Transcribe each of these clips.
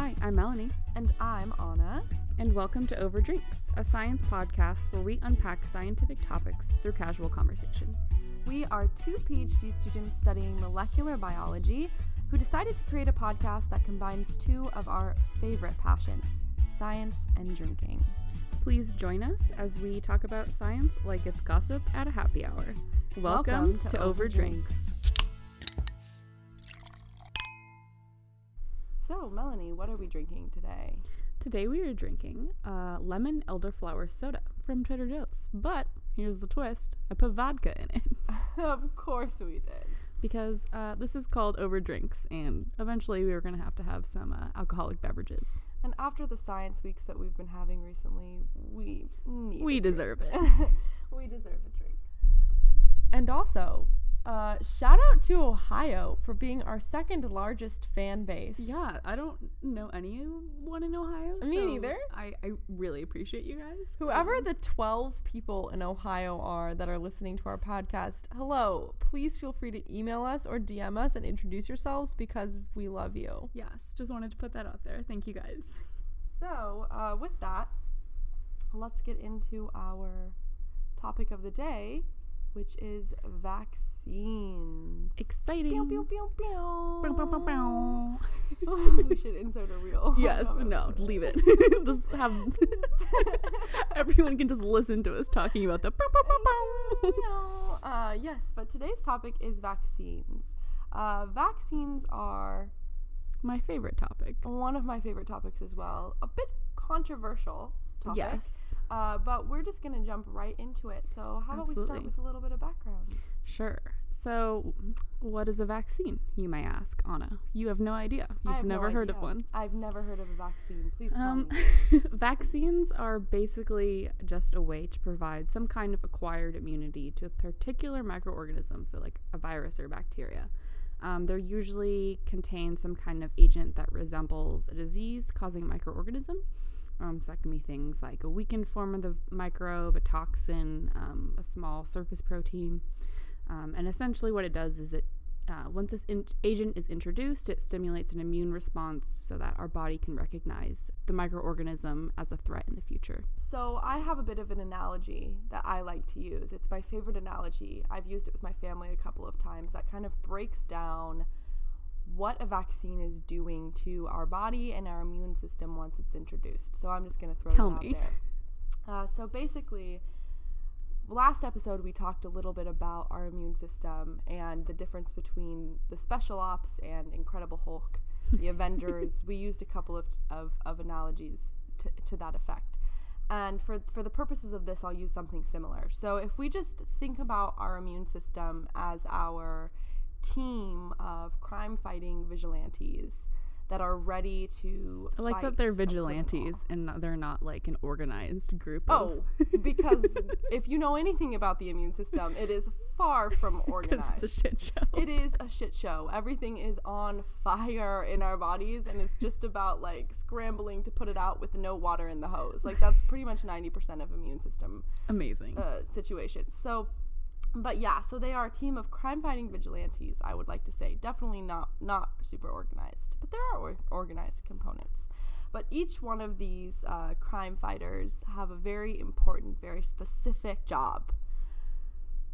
Hi, I'm Melanie, And I'm Anna. and welcome to Over Drinks, a science podcast where we unpack scientific topics through casual conversation. We are two PhD students studying molecular biology who decided to create a podcast that combines two of our favorite passions science and drinking. Please join us as we talk about science like it's gossip at a happy hour. Welcome, to, Over Drinks. So, Melanie, what are we drinking today? Today we are drinking uh, lemon elderflower soda from Trader Joe's. But here's the twist I put vodka in it of course we did. because uh, this is called Over Drinks, and eventually we were going to have to have some uh, alcoholic beverages. And after the science weeks that we've been having recently, we need We a drink. deserve it. we deserve a drink. And also, uh, shout out to Ohio for being our second largest fan base. Yeah, I don't know anyone in Ohio. Me so neither. I, I really appreciate you guys. Whoever Um, the 12 people in Ohio are that are listening to our podcast, hello. Please feel free to email us or DM us and introduce yourselves because we love you. yes, just wanted to put that out there. Thank you guys. So, uh, with that, let's get into our topic of the day, which is vaccines. Exciting. Pew, pew, pew, pew. Bow, bow, bow, bow. we should insert a reel. yes, no, leave it. just have everyone can just listen to us talking about the. bow, bow, bow, bow. uh, yes, but today's topic is vaccines. Uh, vaccines are My favorite topic. one of my favorite topics as well. A bit controversial topic. Yes, Uh, but we're just going to jump right into it. So, how about we start with a little bit of background? sure. So, what is a vaccine? You may ask, Anna. You have no idea. You've have no never heard of one. I've never heard of a vaccine. Please tell Um, me. vaccines are basically just a way to provide some kind of acquired immunity to a particular microorganism, so like a virus or bacteria. Um, they usually contain some kind of agent that resembles a disease causing microorganism. Um, so that can be things like a weakened form of the microbe, a toxin, um, a small surface protein. Um, and essentially, what it does is it uh, once this in- agent is introduced, it stimulates an immune response so that our body can recognize the microorganism as a threat in the future. So, I have a bit of an analogy that I like to use. It's my favorite analogy. I've used it with my family a couple of times that kind of breaks down what a vaccine is doing to our body and our immune system once it's introduced. So, I'm just going to throw Tell it out me. there. Uh, so, basically, last episode we talked a little bit about our immune system and the difference between the special ops and incredible hulk the avengers we used a couple of, of, of analogies to, to that effect and for, for the purposes of this i'll use something similar so if we just think about our immune system as our team of crime fighting vigilantes that are ready to I like that they're vigilantes and they're not like an organized group. Oh, because if you know anything about the immune system, it is far from organized. it's a shit show. It is a shit show. Everything is on fire in our bodies, and it's just about like scrambling to put it out with no water in the hose. Like that's pretty much ninety percent of immune system Amazing. uh, situations. So, but yeah, so they are a team of crime-fighting vigilantes. I would like to say, definitely not not super organized, but there are or- organized components. But each one of these uh, crime fighters have a very important, very specific job.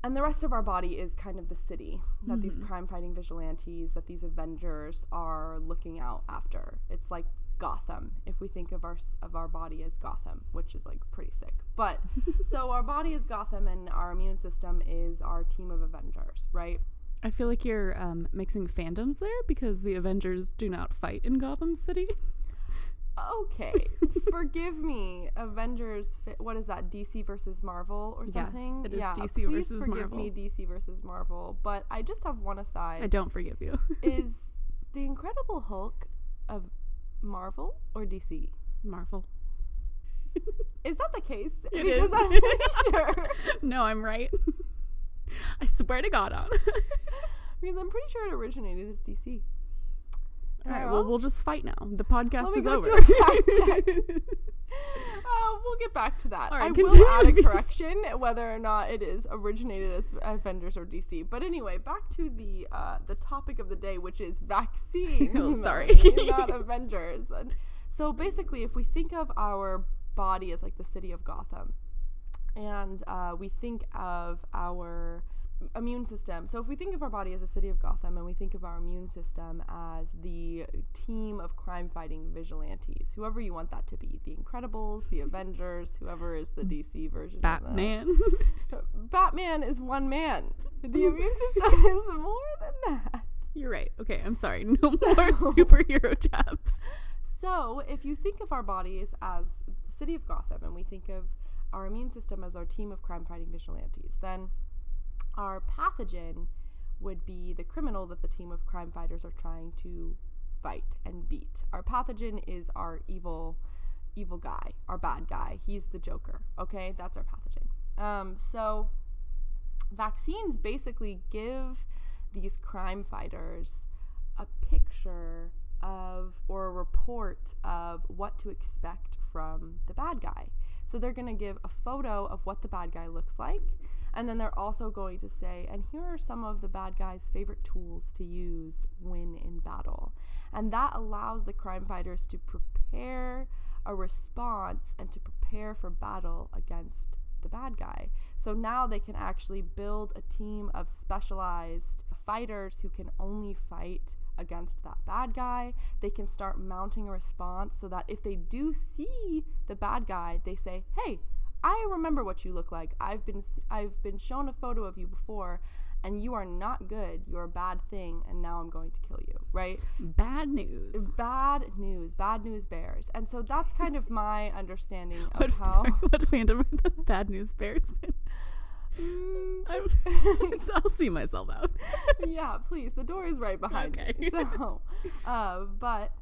And the rest of our body is kind of the city that these crime fighting vigilantes, that these Avengers are looking out after. It's like Gotham, if we think of our of our body as Gotham, which is like pretty sick. But so our body is Gotham, and our immune system is our team of Avengers, right? I feel like you're um, mixing fandoms there because the Avengers do not fight in Gotham City. Okay, forgive me, Avengers. Fi- what is that? DC versus Marvel or Yes, something? it is yeah, DC please versus forgive Marvel. me, DC versus Marvel. But I just have one aside. I don't forgive you. is the Incredible Hulk of Marvel or DC? Marvel. Is that the case? It because is. I'm pretty sure. no, I'm right. I swear to God on. Because I'm pretty sure it originated as DC. All right, well, we'll just fight now. The podcast Let is over. to a fact check. Uh, we'll get back to that. Right, I will continue. add a correction whether or not it is originated as Avengers or DC. But anyway, back to the uh, the topic of the day, which is vaccines. Oh, sorry. Not Avengers. And so basically, if we think of our body as like the city of Gotham, and uh, we think of our immune system. So if we think of our body as a city of Gotham and we think of our immune system as the team of crime fighting vigilantes, whoever you want that to be, the Incredibles, the Avengers, whoever is the DC version Batman. Batman is one man. The immune system is more than that. You're right. Okay, I'm sorry. No more superhero chaps. So, if you think of our bodies as the city of Gotham and we think of our immune system as our team of crime fighting vigilantes, then our pathogen would be the criminal that the team of crime fighters are trying to fight and beat. Our pathogen is our evil evil guy, our bad guy. He's the Joker. Okay? That's our pathogen. Um, so vaccines basically give these crime fighters a picture of or a report of what to expect from the bad guy. So they're going to give a photo of what the bad guy looks like. And then they're also going to say, and here are some of the bad guy's favorite tools to use when in battle. And that allows the crime fighters to prepare a response and to prepare for battle against the bad guy. So now they can actually build a team of specialized fighters who can only fight against that bad guy. They can start mounting a response so that if they do see the bad guy, they say, "Hey, I remember what you look like. I've been I've been shown a photo of you before." And you are not good. You're a bad thing, and now I'm going to kill you, right? Bad news. Bad news, bad news bears. And so that's kind of my understanding of What, how. sorry, what fandom are the bad news bears in? Mm, I'm- I'll see myself out. yeah, please. The door is right behind Okay. me. So, uh, but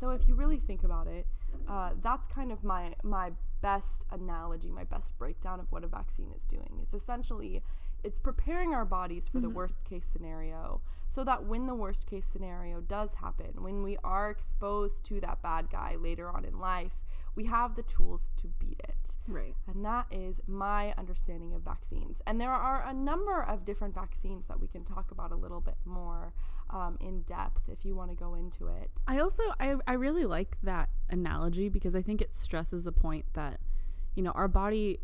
so if you really think about it, uh, that's kind of my my best analogy, my best breakdown of what a vaccine is doing. It's essentially it's preparing our bodies for the mm-hmm. worst case scenario, so that when the worst case scenario does happen, when we are exposed to that bad guy later on in life, we have the tools to beat it. Right. And that is my understanding of vaccines. And there are a number of different vaccines that we can talk about a little bit more um, in depth if you want to go into it. I also I, I really like that analogy because I think it stresses the point that you know our body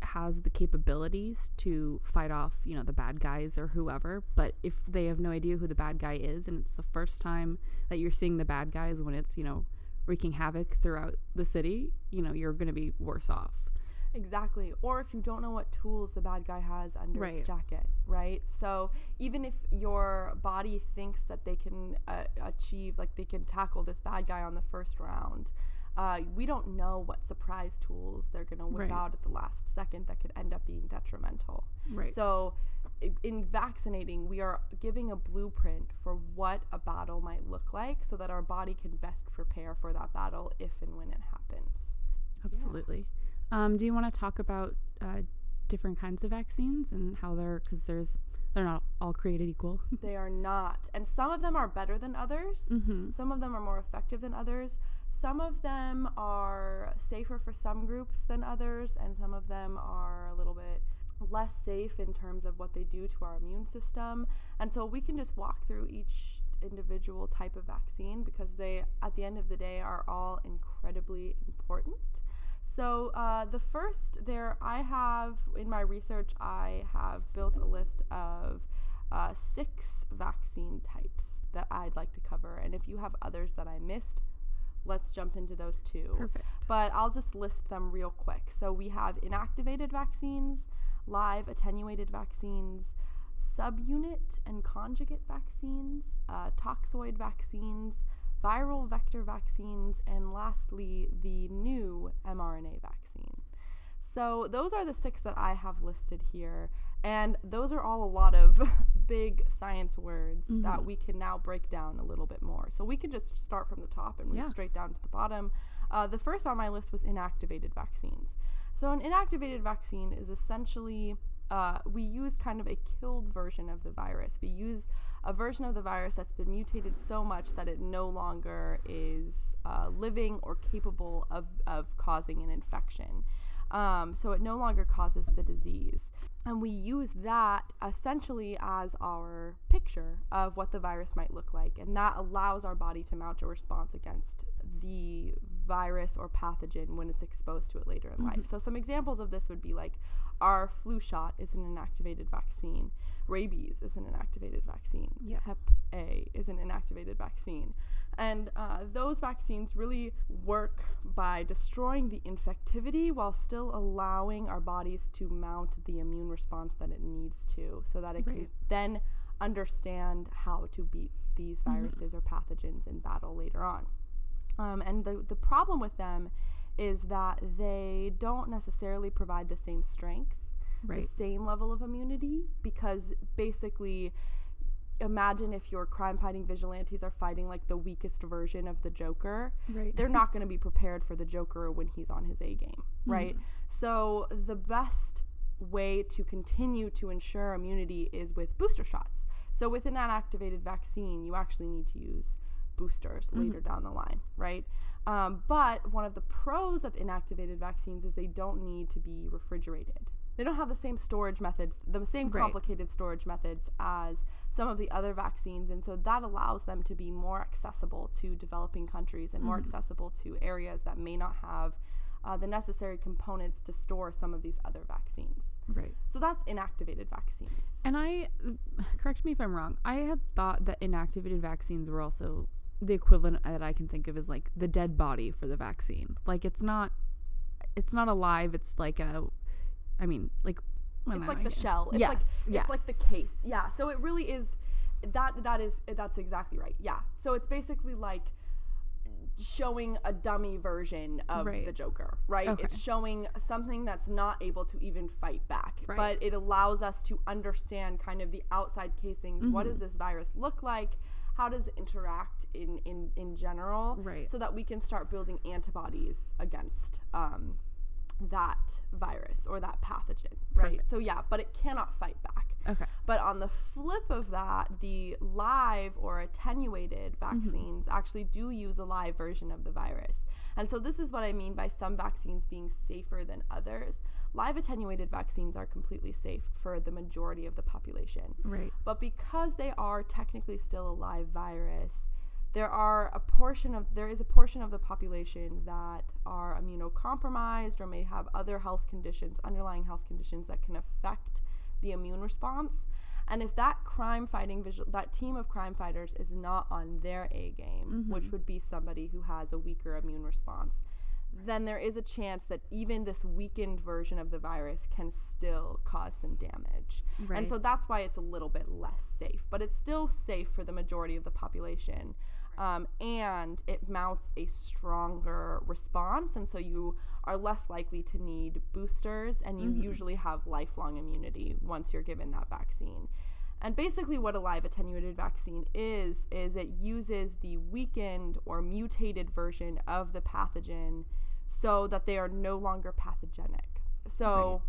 has the capabilities to fight off you know the bad guys or whoever but if they have no idea who the bad guy is and it's the first time that you're seeing the bad guys when it's you know wreaking havoc throughout the city you know you're going to be worse off Exactly. Or if you don't know what tools the bad guy has under Right. its jacket, right? So even if your body thinks that they can uh, achieve, like they can tackle this bad guy on the first round, uh, we don't know what surprise tools they're going to whip Right. out at the last second that could end up being detrimental. right So, i- in vaccinating, we are giving a blueprint for what a battle might look like so that our body can best prepare for that battle if and when it happens. absolutely um, do you want to talk about uh, different kinds of vaccines and how they're because there's they're not all created equal They are not. And some of them are better than others, mm-hmm. some of them are more effective than others. Some of them are safer for some groups than others, and some of them are a little bit less safe in terms of what they do to our immune system. And so we can just walk through each individual type of vaccine because they, at the end of the day, are all incredibly important. So uh, the first there, I have in my research, I have built a list of uh, six vaccine types that I'd like to cover. And if you have others that I missed, let's jump into those too. perfect But I'll just list them real quick. So we have inactivated vaccines, live attenuated vaccines, subunit and conjugate vaccines, uh, toxoid vaccines, viral vector vaccines, and lastly, the new mRNA vaccine. So those are the six that I have listed here. And those are all a lot of big science words that Mhm. we can now break down a little bit more. So we can just start from the top and move Yeah. straight down to the bottom. Uh, the first on my list was inactivated vaccines. So an inactivated vaccine is essentially uh, we use kind of a killed version of the virus. We use a version of the virus that's been mutated so much that it no longer is uh, living or capable of, of causing an infection. Um, so it no longer causes the disease. And we use that essentially as our picture of what the virus might look like. And that allows our body to mount a response against the virus or pathogen when it's exposed to it later in life. So, some examples of this would be like our flu shot is an inactivated vaccine, rabies is an inactivated vaccine. Hep A is an inactivated vaccine. And uh, those vaccines really work by destroying the infectivity while still allowing our bodies to mount the immune response that it needs to so that it can then understand how to beat these viruses or pathogens in battle later on. Um, and the, the problem with them is that they don't necessarily provide the same strength, Right. the same level of immunity, because basically, imagine if your crime fighting vigilantes are fighting like the weakest version of the Joker. Right. They're not going to be prepared for the Joker when he's on his A game, right? So, the best way to continue to ensure immunity is with booster shots. So, with an inactivated vaccine, you actually need to use boosters later down the line, right? Um, but one of the pros of inactivated vaccines is they don't need to be refrigerated. They don't have the same storage methods, the same Right. complicated storage methods as some of the other vaccines. And so that allows them to be more accessible to developing countries and more accessible to areas that may not have uh, the necessary components to store some of these other vaccines. Right. So that's inactivated vaccines. And I, correct me if I'm wrong, I had thought that inactivated vaccines were also the equivalent that I can think of is like the dead body for the vaccine. Like it's not, it's not alive. It's like a, I mean, like, it's like the shell. It's yes, like yes. it's like the case. Yeah. So it really is that that is that's exactly right. Yeah. So it's basically like showing a dummy version of Right. the Joker, right? Okay. It's showing something that's not able to even fight back. Right. But it allows us to understand kind of the outside casings. What Mm-hmm. does this virus look like? How does it interact in in in general? Right. So that we can start building antibodies against um, that virus or that pathogen, right? Perfect. So yeah, but it cannot fight back. Okay. But on the flip of that, the live or attenuated vaccines actually do use a live version of the virus. And so this is what I mean by some vaccines being safer than others. Live attenuated vaccines are completely safe for the majority of the population. Right. But because they are technically still a live virus, there are a portion of there is a portion of the population that are immunocompromised or may have other health conditions, underlying health conditions that can affect the immune response. And if that crime fighting visual that team of crime fighters is not on their A game, which mm-hmm. would be somebody who has a weaker immune response, then there is a chance that even this weakened version of the virus can still cause some damage. And so that's why it's a little bit less safe, but it's still safe for the majority of the population. Um, and it mounts a stronger response, and so you are less likely to need boosters, and you usually have lifelong immunity once you're given that vaccine. And basically, what a live attenuated vaccine is, is it uses the weakened or mutated version of the pathogen so that they are no longer pathogenic. So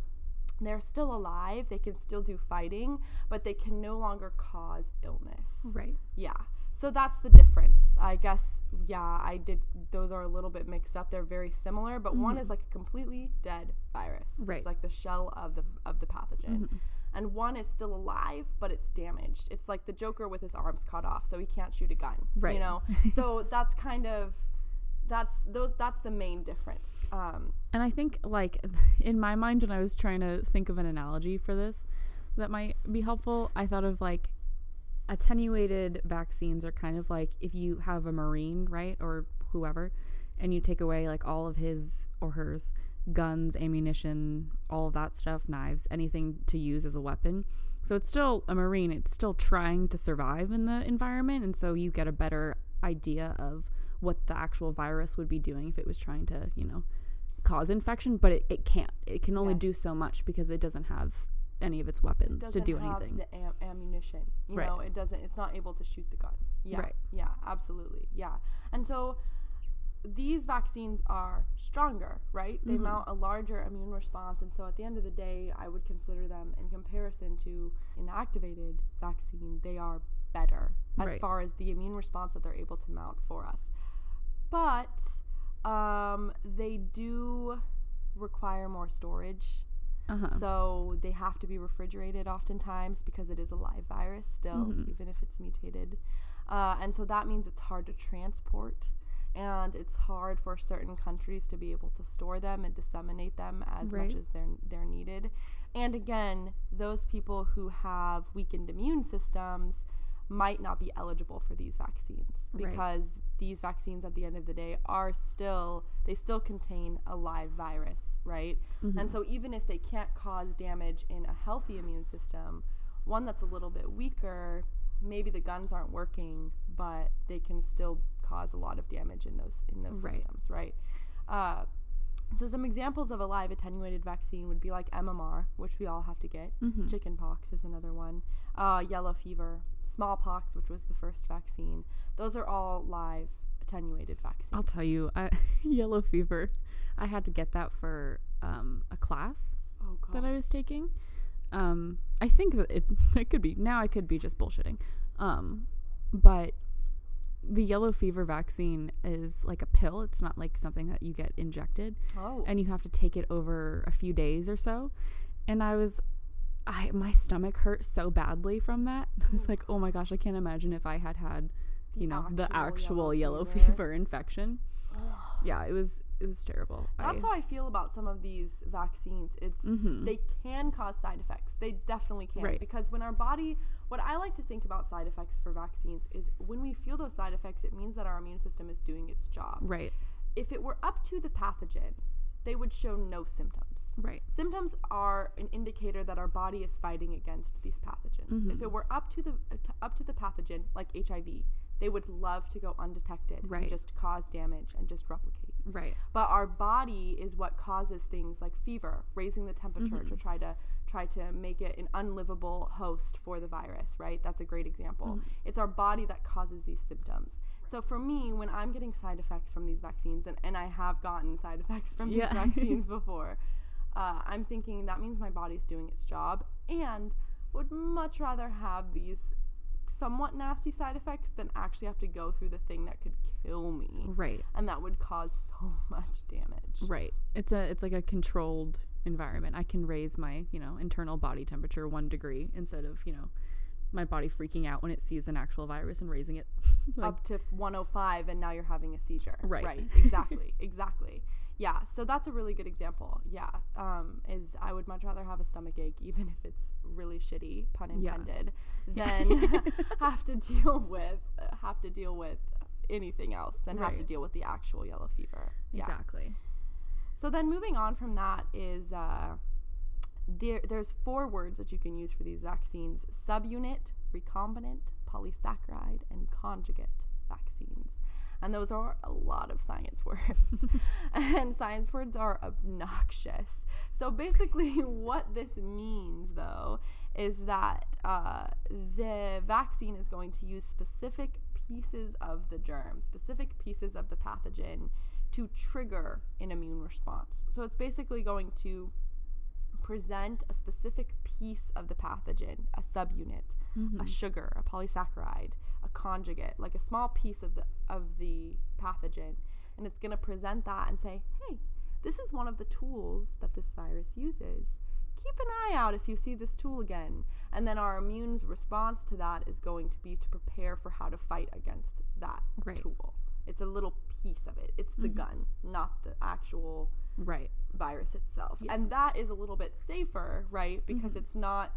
they're still alive, they can still do fighting, but they can no longer cause illness. Right. Yeah. So that's the difference. I guess, yeah, I did, those are a little bit mixed up. They're very similar, but one mm-hmm. is like a completely dead virus. Right. It's like the shell of the, of the pathogen. Mm-hmm. And one is still alive, but it's damaged. It's like the Joker with his arms cut off, so he can't shoot a gun. right You know? so that's kind of, that's those that's the main difference. Um, And I think, like, in my mind, when I was trying to think of an analogy for this that might be helpful, I thought of like attenuated vaccines are kind of like if you have a Marine, right, or whoever, and you take away like all of his or hers guns, ammunition, all of that stuff, knives, anything to use as a weapon. So it's still a Marine, it's still trying to survive in the environment. And so you get a better idea of what the actual virus would be doing if it was trying to, you know, cause infection, but it, it can't. It can only do so much because it doesn't have any of its weapons to do have anything. The am- ammunition, you Right. know, it doesn't. It's not able to shoot the gun. Yeah, Right. yeah, absolutely, yeah. And so these vaccines are stronger, right? They Mhm. mount a larger immune response, and so at the end of the day, I would consider them, in comparison to an activated vaccine, they are better as Right. far as the immune response that they're able to mount for us. But um, they do require more storage. Uh-huh. So they have to be refrigerated oftentimes because it is a live virus still, Mhm. even if it's mutated. Uh, and so that means it's hard to transport. And it's hard for certain countries to be able to store them and disseminate them as Right. much as they're, they're needed. And again, those people who have weakened immune systems might not be eligible for these vaccines Right. These vaccines at the end of the day are still they still contain a live virus right Mm-hmm. and so even if they can't cause damage in a healthy immune system one that's a little bit weaker maybe the guns aren't working but they can still cause a lot of damage in those in those Right. systems right uh, so some examples of a live attenuated vaccine would be like mmr which we all have to get Mhm. chickenpox is another one uh, yellow fever smallpox which was the first vaccine those are all live attenuated vaccines I'll tell you, I, yellow fever. I had to get that for um, a class oh god that I was taking. Um, I think that it it could be now. I could be just bullshitting. Um, but the yellow fever vaccine is like a pill. It's not like something that you get injected, oh and you have to take it over a few days or so. And I was, I my stomach hurt so badly from that. I was like, oh my gosh, I can't imagine if I had had, you know, the actual yellow, fever. infection. Yeah, it was it was terrible. That's I, how I feel about some of these vaccines. It's Mhm. they can cause side effects. They definitely can Right. because when our body, what I like to think about side effects for vaccines is when we feel those side effects, it means that our immune system is doing its job. right, If it were up to the pathogen, they would show no symptoms. right, Symptoms are an indicator that our body is fighting against these pathogens. If Mhm. it were up to the uh, to, up to the pathogen, like HIV, they would love to go undetected Right. and just cause damage and just replicate. right, But our body is what causes things like fever, raising the temperature to try to try to make it an unlivable host for the virus, right? That's a great example. It's our body that causes these symptoms. So for me, when I'm getting side effects from these vaccines, and, and I have gotten side effects from Yeah. these vaccines before, uh, I'm thinking that means my body's doing its job and would much rather have these somewhat nasty side effects than actually have to go through the thing that could kill me right, and that would cause so much damage. right. It's a it's like a controlled environment. I can raise my you know internal body temperature one degree instead of you know my body freaking out when it sees an actual virus and raising it. like, Up to 105 and now you're having a seizure. Right. Right. Exactly. exactly. Yeah. So that's a really good example. Yeah. Um, is I would much rather have a stomach ache, even if it's really shitty, pun Yeah. intended, than have to deal with have to deal with anything else than have to deal with the actual yellow fever. Yeah. exactly. So then moving on from that is uh, there, there's four words that you can use for these vaccines subunit, recombinant, polysaccharide, and conjugate vaccines. And those are a lot of science words. and science words are obnoxious. So basically, what this means, though, is that uh, the vaccine is going to use specific pieces of the germ, specific pieces of the pathogen to trigger an immune response. So it's basically going to present a specific piece of the pathogen, a subunit, Mhm. a sugar, a polysaccharide, a conjugate, like a small piece of the of the pathogen, and it's going to present that and say, "Hey, this is one of the tools that this virus uses. Keep an eye out if you see this tool again." And then our immune's response to that is going to be to prepare for how to fight against that tool. It's a little piece of it. It's the gun, not the actual Right. virus itself. Yeah. And that is a little bit safer, right? Because Mm-hmm. it's not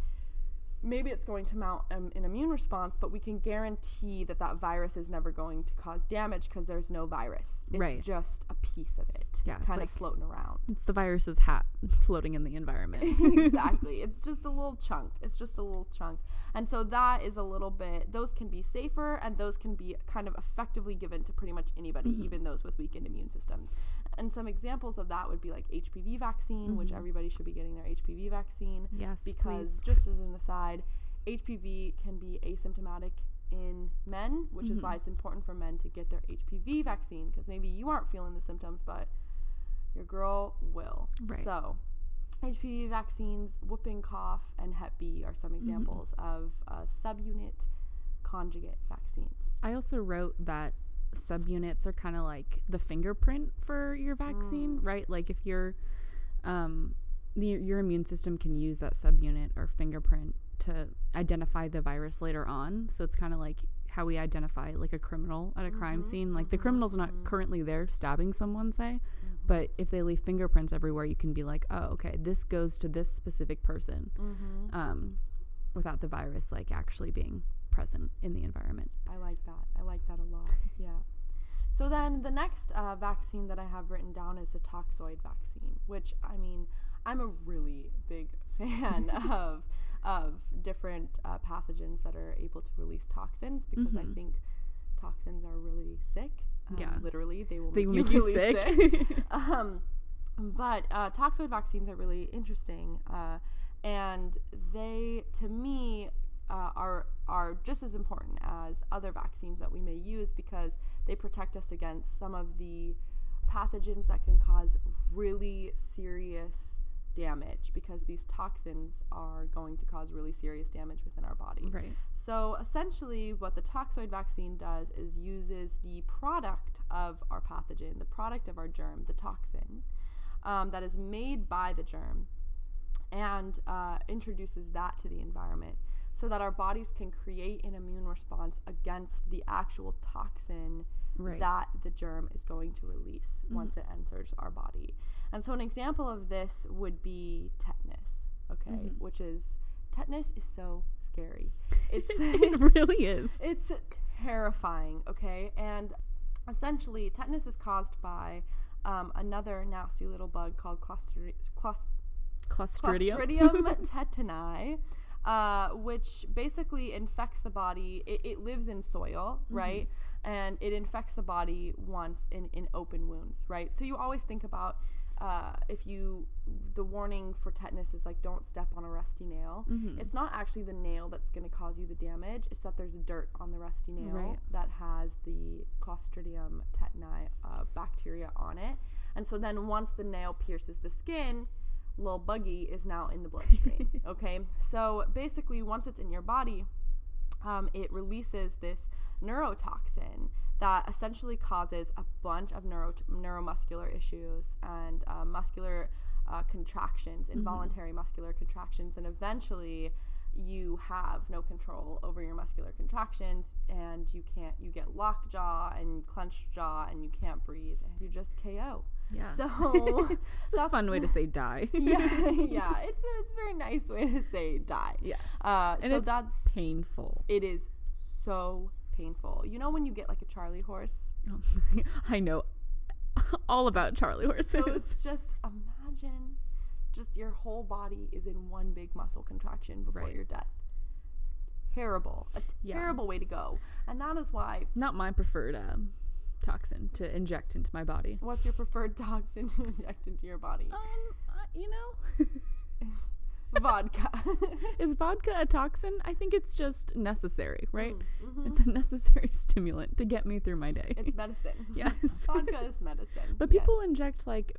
maybe it's going to mount um, an immune response, but we can guarantee that that virus is never going to cause damage because there's no virus. It's Right. just a piece of it, Yeah, kind like- of floating around. It's the virus's hat floating in the environment. exactly. It's just a little chunk. It's just a little chunk. And so that is a little bit, those can be safer and those can be kind of effectively given to pretty much anybody, Mm-hmm. even those with weakened immune systems. And some examples of that would be like HPV vaccine, which mm-hmm. everybody should be getting their HPV vaccine. yes, Because, please. just as an aside, HPV can be asymptomatic in men, which is Mm-hmm. why it's important for men to get their HPV vaccine because maybe you aren't feeling the symptoms, but your girl will. Right. So, HPV vaccines, whooping cough, and Hep B are some mm-hmm. examples of a subunit conjugate vaccines. I also wrote that subunits are kind of like the fingerprint for your vaccine, Mm. right? Like if you're, um, the, your immune system can use that subunit or fingerprint to identify the virus later on. So it's kind of like how we identify like a criminal at a crime Mhm, scene. Like the mhm, criminal's not mhm. currently there stabbing someone, say, but if they leave fingerprints everywhere, you can be like, oh, okay, this goes to this specific person, Mm-hmm. um, without the virus like actually being present in the environment. I like that. I like that a lot. Yeah. So then the next uh, vaccine that I have written down is a toxoid vaccine, which I mean, I'm a really big fan of of different uh, pathogens that are able to release toxins because I Mhm. think toxins are really sick. Um, Yeah. literally, they will They make, you, really sick. um, but uh, toxoid vaccines are really interesting, uh, and they, to me, uh, are are just as important as other vaccines that we may use because they protect us against some of the pathogens that can cause really serious damage because these toxins are going to cause really serious damage within our body. right. So essentially, what the toxoid vaccine does is uses the product of our pathogen, the product of our germ, the toxin, um, that is made by the germ, and uh, introduces that to the environment so that our bodies can create an immune response against the actual toxin Right. that the germ is going to release once it enters our body. And so, an example of this would be tetanus, okay, Mhm. which is tetanus is so scary. It's it really is. it's terrifying, okay? And essentially, tetanus is caused by um, another nasty little bug called Clostridium. Clostridium tetani, uh, which basically infects the body. It, it lives in soil, Mm-hmm. right? And it infects the body once in, in open wounds, right? So you always think about uh, if you, the warning for tetanus is like, don't step on a rusty nail. Mhm. It's not actually the nail that's going to cause you the damage. It's that there's dirt on the rusty nail Right. that has the Clostridium tetani uh, bacteria on it. And so then once the nail pierces the skin, little buggy is now in the bloodstream. okay, so basically, once it's in your body, um, it releases this neurotoxin that essentially causes a bunch of neuro- neuromuscular issues and uh, muscular uh, contractions, involuntary muscular contractions, and eventually you have no control over your muscular contractions and you can't you get lockjaw and clenched jaw and you can't breathe. You just ko Yeah. so it's a fun way to say die. yeah yeah it's a, it's a very nice way to say die yes. uh, and so it's that's painful. it is so painful you know when you get like a charlie horse I know all about Charlie horses. so it's just imagine just your whole body is in one big muscle contraction before Right. your death terrible a Yeah. terrible way to go and that is why Not my preferred um, toxin to inject into my body. what's your preferred toxin to inject into your body Um, uh, you know, vodka is vodka a toxin? I think it's just necessary, right? Mhm. It's a necessary stimulant to get me through my day. it's medicine yes. vodka is medicine But yes. people inject like,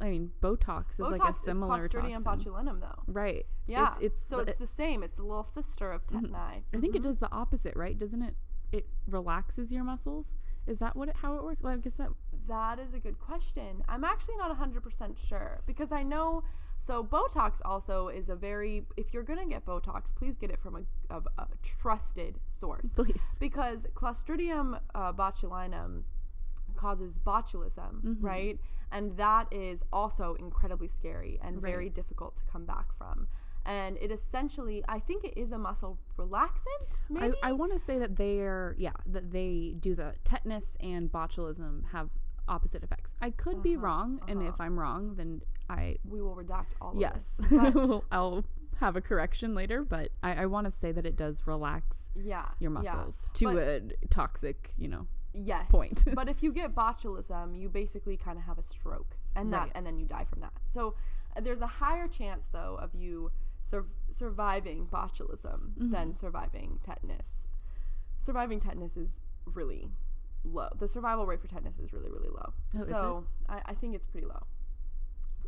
I mean, Botox is like a Botox similar is Clostridium toxin. botulinum though Right. yeah It's, it's so the- it's the same it's the little sister of Mhm. tetani I think it Mhm. does the opposite, right? Doesn't it? It relaxes your muscles. Is that what it, how it works? Well, I guess that. That is a good question. I'm actually not 100% sure because I know. So, Botox also is a very. If you're going to get Botox, please get it from a, a, a trusted source. Please. Because Clostridium uh, botulinum causes botulism, Mhm. right? And that is also incredibly scary and very difficult to come back from. And it essentially, I think it is a muscle relaxant, I, maybe? I want to say that they're yeah that they do the tetanus and botulism have opposite effects. I could be Uh-huh, wrong, and uh-huh. if I'm wrong, then I we will redact all of yes this. I'll have a correction later. But I, I want to say that it does relax yeah. your yeah. muscles to But- a toxic you know yes point. but if you get botulism you basically kind of have a stroke and that Right. and then you die from that so uh, there's a higher chance though of you sur- surviving botulism than surviving tetanus. Surviving tetanus is really low. The survival rate for tetanus is really really low. Oh, so I, I think it's pretty low.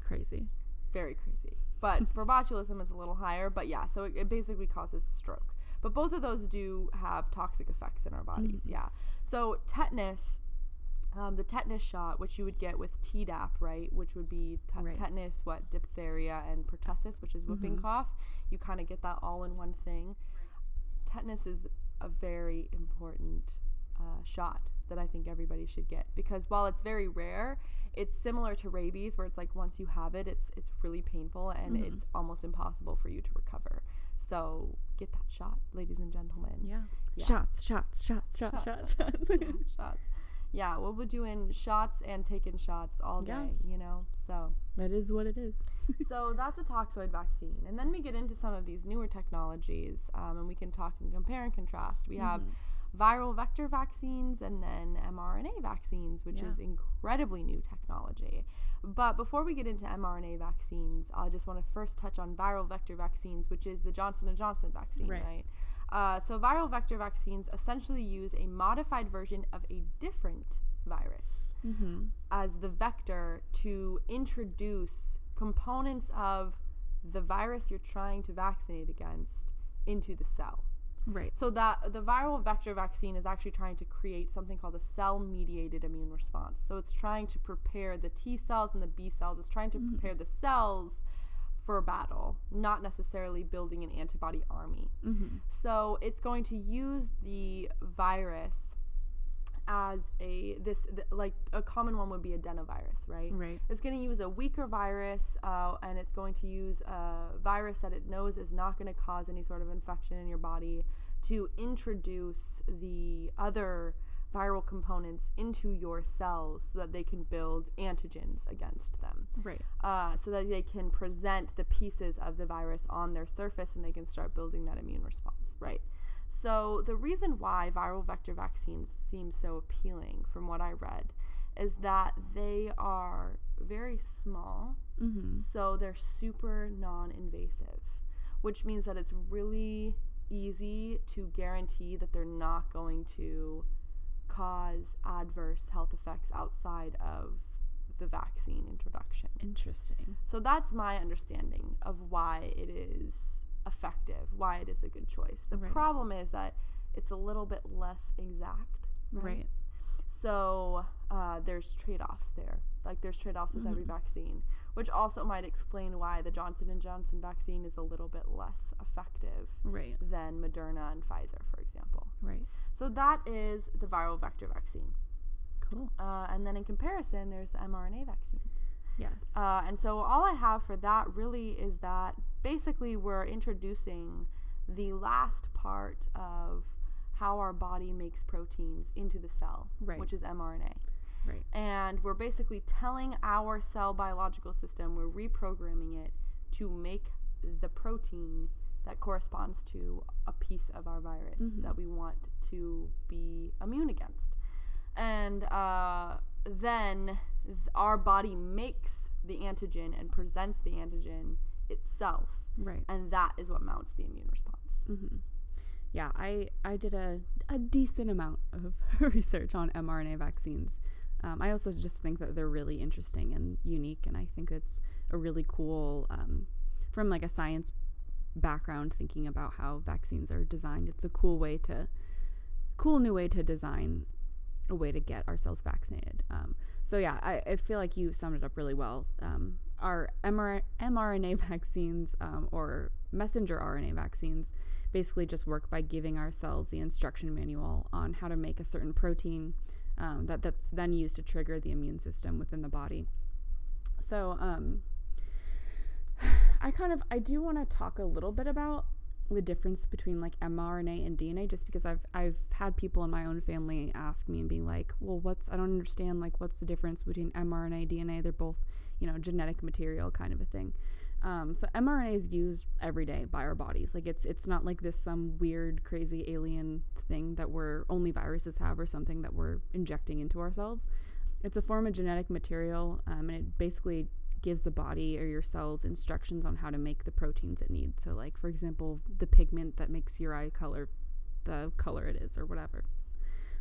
Crazy. very crazy. But for botulism it's a little higher. But yeah so it, it basically causes stroke. But both of those do have toxic effects in our bodies. Mhm. Yeah. So tetanus, um, the tetanus shot, which you would get with Tdap, right, which would be te- Right. tetanus, what diphtheria and pertussis, which is whooping Mhm. cough. You kind of get that all in one thing. Tetanus is a very important uh, shot that I think everybody should get because while it's very rare, it's similar to rabies, where it's like once you have it, it's it's really painful and Mhm. it's almost impossible for you to recover. So get that shot, ladies and gentlemen. Yeah. Yeah. Shots, shots, shots, shots, Shots, shots, shots. Shots. Yeah, we'll be doing shots and taking shots all day, Yeah. you know. So that is what it is. so that's a toxoid vaccine, and then we get into some of these newer technologies, um, and we can talk and compare and contrast. We have Mhm. viral vector vaccines and then mRNA vaccines, which Yeah. is incredibly new technology. But before we get into mRNA vaccines, I just want to first touch on viral vector vaccines, which is the Johnson and Johnson vaccine, Right. right? Uh, so viral vector vaccines essentially use a modified version of a different virus Mhm. as the vector to introduce components of the virus you're trying to vaccinate against into the cell. Right. So that the viral vector vaccine is actually trying to create something called a cell-mediated immune response. So it's trying to prepare the T cells and the B cells. It's trying to Mhm. prepare the cells for battle, not necessarily building an antibody army. Mhm. So it's going to use the virus as a this th- like a common one would be adenovirus, right? Right. It's going to use a weaker virus, uh, and it's going to use a virus that it knows is not going to cause any sort of infection in your body to introduce the other viral components into your cells so that they can build antigens against them Right. uh, so that they can present the pieces of the virus on their surface and they can start building that immune response, right? So, the reason why viral vector vaccines seem so appealing, from what I read, is that they are very small, Mhm. so they're super non invasive, which means that it's really easy to guarantee that they're not going to cause adverse health effects outside of the vaccine introduction. Interesting. So that's my understanding of why it is effective, why it is a good choice. The Right. problem is that it's a little bit less exact. Right. So uh, there's trade offs there. Like there's trade offs with every Mhm. vaccine, which also might explain why the Johnson and Johnson vaccine is a little bit less effective Right. than Moderna and Pfizer, for example. Right. So that is the viral vector vaccine. Cool. Uh, and then in comparison, there's the mRNA vaccines. Yes. Uh, and so all I have for that really is that basically we're introducing the last part of how our body makes proteins into the cell, Right. which is mRNA. right. And we're basically telling our cell biological system, we're reprogramming it to make the protein that corresponds to a piece of our virus Mhm. that we want to be immune against. And uh, then th- our body makes the antigen and presents the antigen itself, Right. and that is what mounts the immune response. hmm Yeah, I I did a a decent amount of research on mRNA vaccines. Um, I also just think that they're really interesting and unique, and I think it's a really cool um, from like a science background thinking about how vaccines are designed. It's a cool way to cool new way to design a way to get ourselves vaccinated. Um, so yeah, I, I feel like you summed it up really well. Um, our MR- mRNA vaccines um, or messenger RNA vaccines basically just work by giving our cells the instruction manual on how to make a certain protein um, that that's then used to trigger the immune system within the body. So um, I kind of I do want to talk a little bit about the difference between like mRNA and DNA just because I've I've had people in my own family ask me and being like, "Well, what's I don't understand like what's the difference between mRNA DNA? They're both, you know, genetic material kind of a thing." Um, so mRNA is used every day by our bodies. Like it's it's not like this some weird crazy alien thing that we're only viruses have or something that we're injecting into ourselves. It's a form of genetic material, um, and it basically gives the body or your cells instructions on how to make the proteins it needs. So, like for example, the pigment that makes your eye color the color it is, or whatever.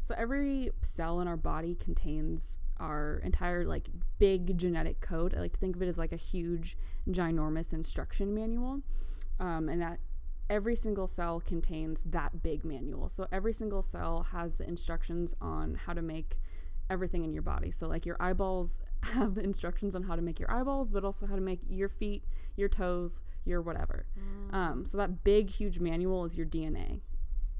So every cell in our body contains our entire like big genetic code. I like to think of it as like a huge, ginormous instruction manual, um, and that every single cell contains that big manual. So every single cell has the instructions on how to make everything in your body. So like your eyeballs have the instructions on how to make your eyeballs, but also how to make your feet, your toes, your whatever. Um, so that big, huge manual is your DNA.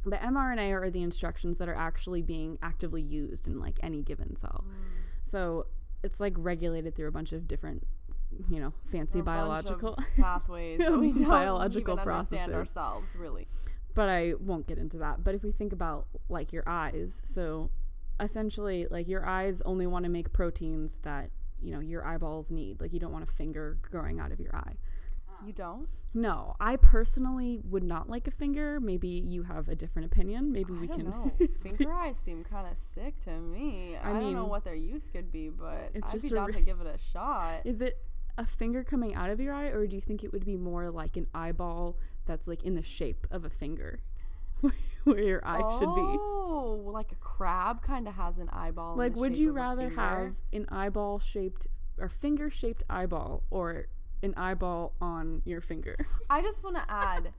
The mRNA are the instructions that are actually being actively used in like any given cell. So it's like regulated through a bunch of different, you know, fancy A bunch of biological. pathways that we don't Biological even understand processes. ourselves, really. but I won't get into that. But if we think about like your eyes, so essentially, like your eyes only want to make proteins that you know your eyeballs need. Like you don't want a finger growing out of your eye. You don't? No, I personally would not like a finger. Maybe you have a different opinion. Maybe I we can. know. Finger eyes seem kind of sick to me. I, I don't know what their use could be, but it's I'd just be down re- to give it a shot. Is it a finger coming out of your eye, or do you think it would be more like an eyeball that's like in the shape of a finger, where your eye should be? Oh, like a crab kind of has an eyeball. Like, would you rather have an eyeball shaped or finger shaped eyeball or an eyeball on your finger? I just want to add.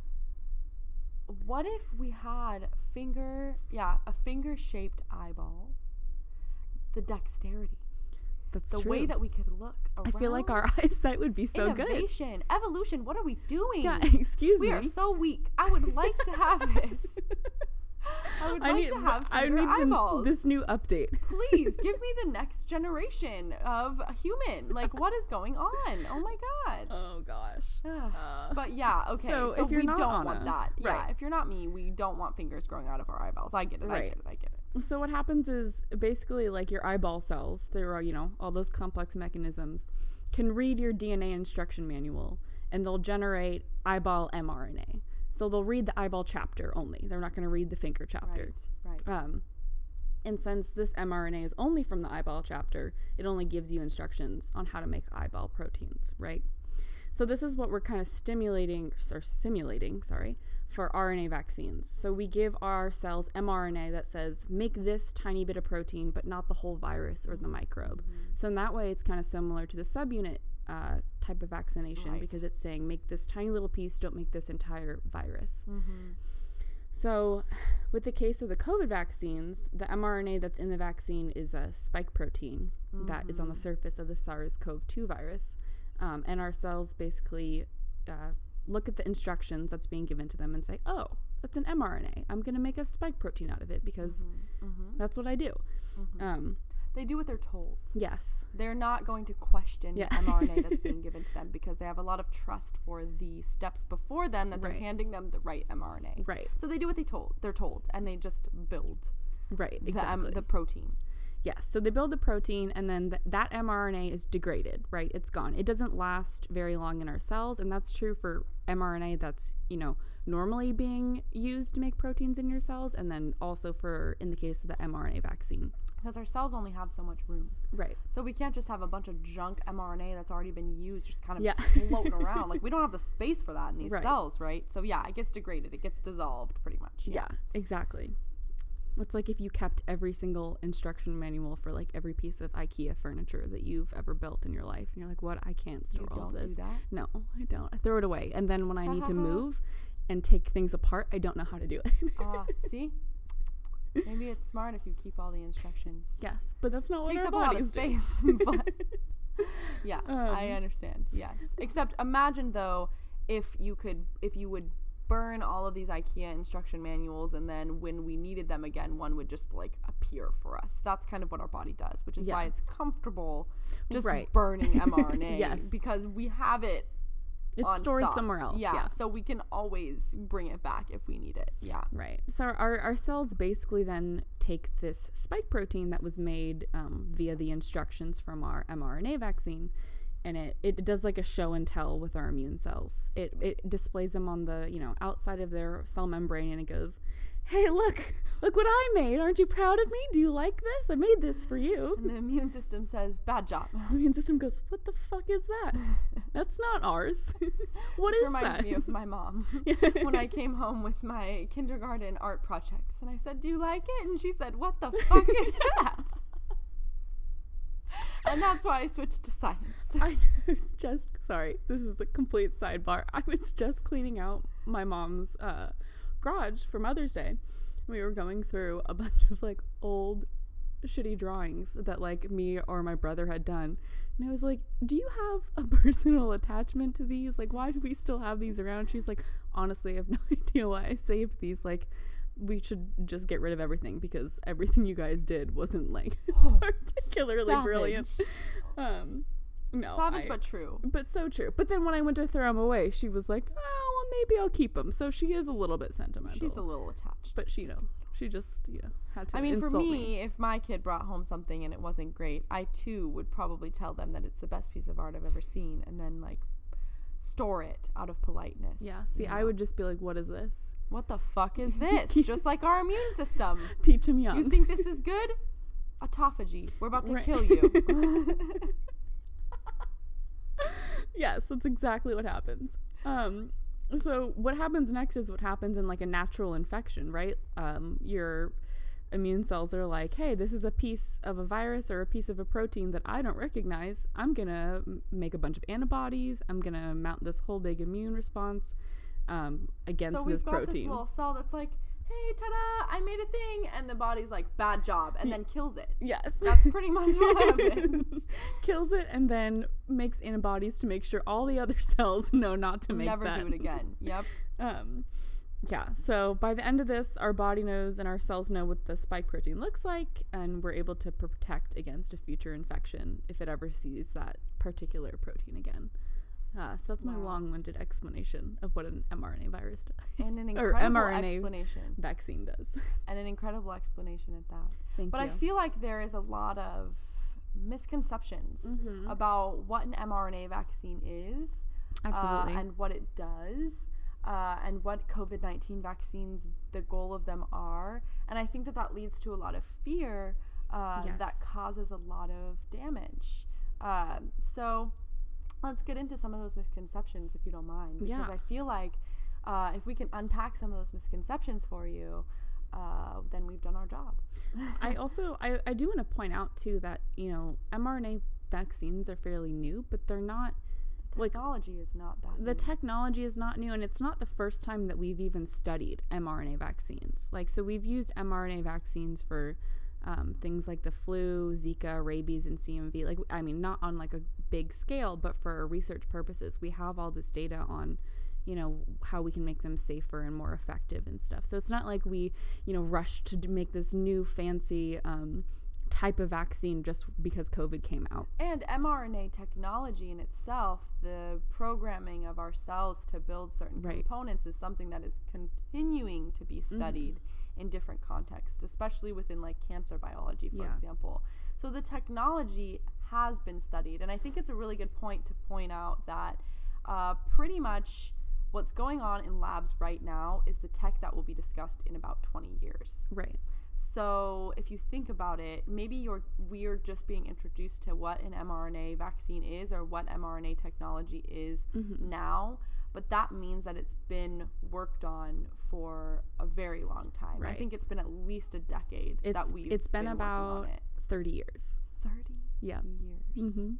What if we had finger? Yeah, a finger-shaped eyeball. The dexterity, That's the true. way that we could look. I feel like our eyesight would be so good. Innovation, evolution. What are we doing? Yeah, excuse we me. We are so weak. I would like to have this. I would like need, to have I need the- eyeballs. this new update. Please give me the next generation of human. Like, what is going on? Oh my god. Oh gosh. Uh, But yeah, okay. So So, if you're we not don't want Anna- that. Yeah, right. if you're not me, we don't want fingers growing out of our eyeballs. I get it. I get it. I get it. So what happens is basically like your eyeball cells, there are you know all those complex mechanisms, can read your DNA instruction manual and they'll generate eyeball mRNA. So they'll read the eyeball chapter only. They're not going to read the finger chapter. Right. Right. Um, and since this mRNA is only from the eyeball chapter, it only gives you instructions on how to make eyeball proteins, right? So this is what we're kind of stimulating or simulating, sorry, for RNA vaccines. So we give our cells mRNA that says make this tiny bit of protein, but not the whole virus or the microbe. So in that way, it's kind of similar to the subunit uh, type of vaccination Right. because it's saying make this tiny little piece, don't make this entire virus. Mm-hmm. So, with the case of the COVID vaccines, the mRNA that's in the vaccine is a spike protein that is on the surface of the SARS CoV 2 virus. Um, and our cells basically uh, look at the instructions that's being given to them and say, oh, that's an mRNA. I'm going to make a spike protein out of it because Mm-hmm. that's what I do. Um, They do what they're told. yes. They're not going to question Yeah. the mRNA that's being given to them because they have a lot of trust for the steps before them that they're handing them the right mRNA. Right. So they do what they told. They're told, and they just build Right. the, um, Exactly. the protein. Yes. So they build the protein, and then th- that mRNA is degraded, right? It's gone. It doesn't last very long in our cells, and that's true for mRNA that's, you know, normally being used to make proteins in your cells, and then also for, in the case of the mRNA vaccine. Because our cells only have so much room. Right. So we can't just have a bunch of junk mRNA that's already been used just kind of Yeah. floating around. Like we don't have the space for that in these Right. cells, right? So yeah, it gets degraded. It gets dissolved pretty much. Yeah. exactly. It's like if you kept every single instruction manual for like every piece of IKEA furniture that you've ever built in your life, and you're like, "What? I can't store You all this." do that. No, I don't. I throw it away, and then when I need to move and take things apart, I don't know how to do it. Ah, see? Maybe it's smart if you keep all the instructions. Yes, but that's not what Takes our up a lot of space, but yeah, I Um, understand. Yes. Except imagine though if you could if you would burn all of these IKEA instruction manuals and then when we needed them again one would just like appear for us. That's kind of what our body does, which is why it's comfortable just Right. burning mRNA Yes. because we have it It's stored stock. somewhere else. Yeah, Yeah. so we can always bring it back if we need it. Yeah. Right. So our, our cells basically then take this spike protein that was made um, via the instructions from our mRNA vaccine, and it, it does like a show and tell with our immune cells. It, it displays them on the you know outside of their cell membrane, and it goes, "Hey, look, look what I made! Aren't you proud of me? Do you like this? I made this for you." And the immune system says, "Bad job." The immune system goes, "What the fuck is that? That's not ours. what this is reminds that?" me of my mom when I came home with my kindergarten art projects, and I said, "Do you like it?" And she said, "What the fuck is that?" and that's why I switched to science. I was just sorry. This is a complete sidebar. I was just cleaning out my mom's uh, garage for Mother's Day. We were going through a bunch of like old shitty drawings that like me or my brother had done. And I was like, Do you have a personal attachment to these? Like, why do we still have these around? She's like, Honestly, I have no idea why I saved these. Like, we should just get rid of everything because everything you guys did wasn't like Oh, particularly brilliant. Um, no, Savage, I- but true. but so true. But then when I went to throw them away, she was like, "Oh, well, maybe I'll keep them." So she is a little bit sentimental. She's a little attached. but she, you Just know, she just, you know, had to. I mean, for insult me, if my kid brought home something and it wasn't great, I too would probably tell them that it's the best piece of art I've ever seen, and then like store it out of politeness. Yeah. See, you I would just be like, "What is this?" What the fuck is this? Just like our immune system. Teach him young. You think this is good? Autophagy. We're about to Right. kill you. yes, that's exactly what happens. Um, so what happens next is what happens in like a natural infection, right? Um, your immune cells are like, hey, this is a piece of a virus or a piece of a protein that I don't recognize. I'm gonna make a bunch of antibodies. I'm gonna mount this whole big immune response um, against so we've this got protein. this little cell that's like, hey, ta-da! I made a thing, and the body's like, bad job, and then kills it. yes, That's pretty much what happens. Kills it and then makes antibodies to make sure all the other cells know not to make it. Never that. do it again. Yep. Um, yeah, so by the end of this, our body knows and our cells know what the spike protein looks like, and we're able to protect against a future infection if it ever sees that particular protein again. Uh, so that's my Wow. long winded explanation of what an mRNA virus does, And an Or incredible mRNA. explanation. vaccine does. And an incredible explanation at that. Thank But you. I feel like there is a lot of misconceptions Mhm. about what an mRNA vaccine is, uh, Absolutely. and what it does, uh, and what COVID 19 vaccines, the goal of them are. And I think that that leads to a lot of fear uh, that causes a lot of damage. Um, so let's get into some of those misconceptions if you don't mind. Because Yeah. I feel like uh, if we can unpack some of those misconceptions for you, uh, then we've done our job. I also I, I do want to point out too that you know mRNA vaccines are fairly new, but they're not like Technology is not that. the new. technology is not new and it's not the first time that we've even studied mRNA vaccines. Like so we've used mRNA vaccines for um, things like the flu, Zika, rabies, and CMV. Like I mean, not on like a big scale, but for research purposes, we have all this data on you know how we can make them safer and more effective and stuff. So it's not like we you know rush to make this new fancy um, type of vaccine just because COVID came out. And mRNA technology in itself, the programming of our cells to build certain Right. components is something that is continuing to be studied in different contexts, especially within like cancer biology, for Yeah. example. So the technology has been studied, and I think it's a really good point to point out that uh, pretty much what's going on in labs right now is the tech that will be discussed in about 20 years. Right. So if you think about it, maybe you're we're just being introduced to what an mRNA vaccine is or what mRNA technology is Mhm. now, but that means that it's been worked on for a very long time. Right. I think it's been at least a decade It's that we've it's been, on about it. 30 years. 30 Yeah. years. hmm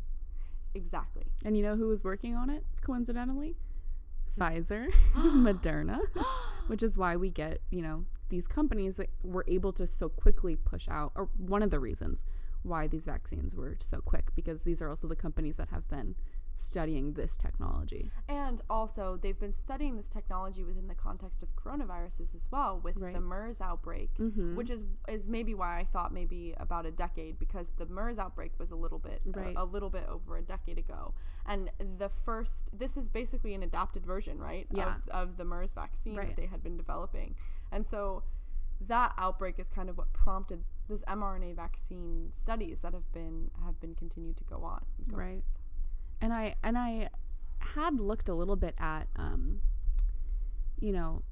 Exactly. And you know who was working on it, coincidentally? Pfizer, Moderna, which is why we get, you know, these companies that were able to so quickly push out, or one of the reasons why these vaccines were so quick, because these are also the companies that have been studying this technology. And also, they've been studying this technology within the context of coronaviruses as well, with Right. the MERS outbreak, Mhm. which is is maybe why I thought maybe about a decade because the MERS outbreak was a little bit Right. a, a little bit over a decade ago, and the first this is basically an adapted version, right? Yeah. Of, of the MERS vaccine Right. that they had been developing, and so that outbreak is kind of what prompted this mRNA vaccine studies that have been have been continued to go on. Go- Right. And I and I had looked a little bit at um you know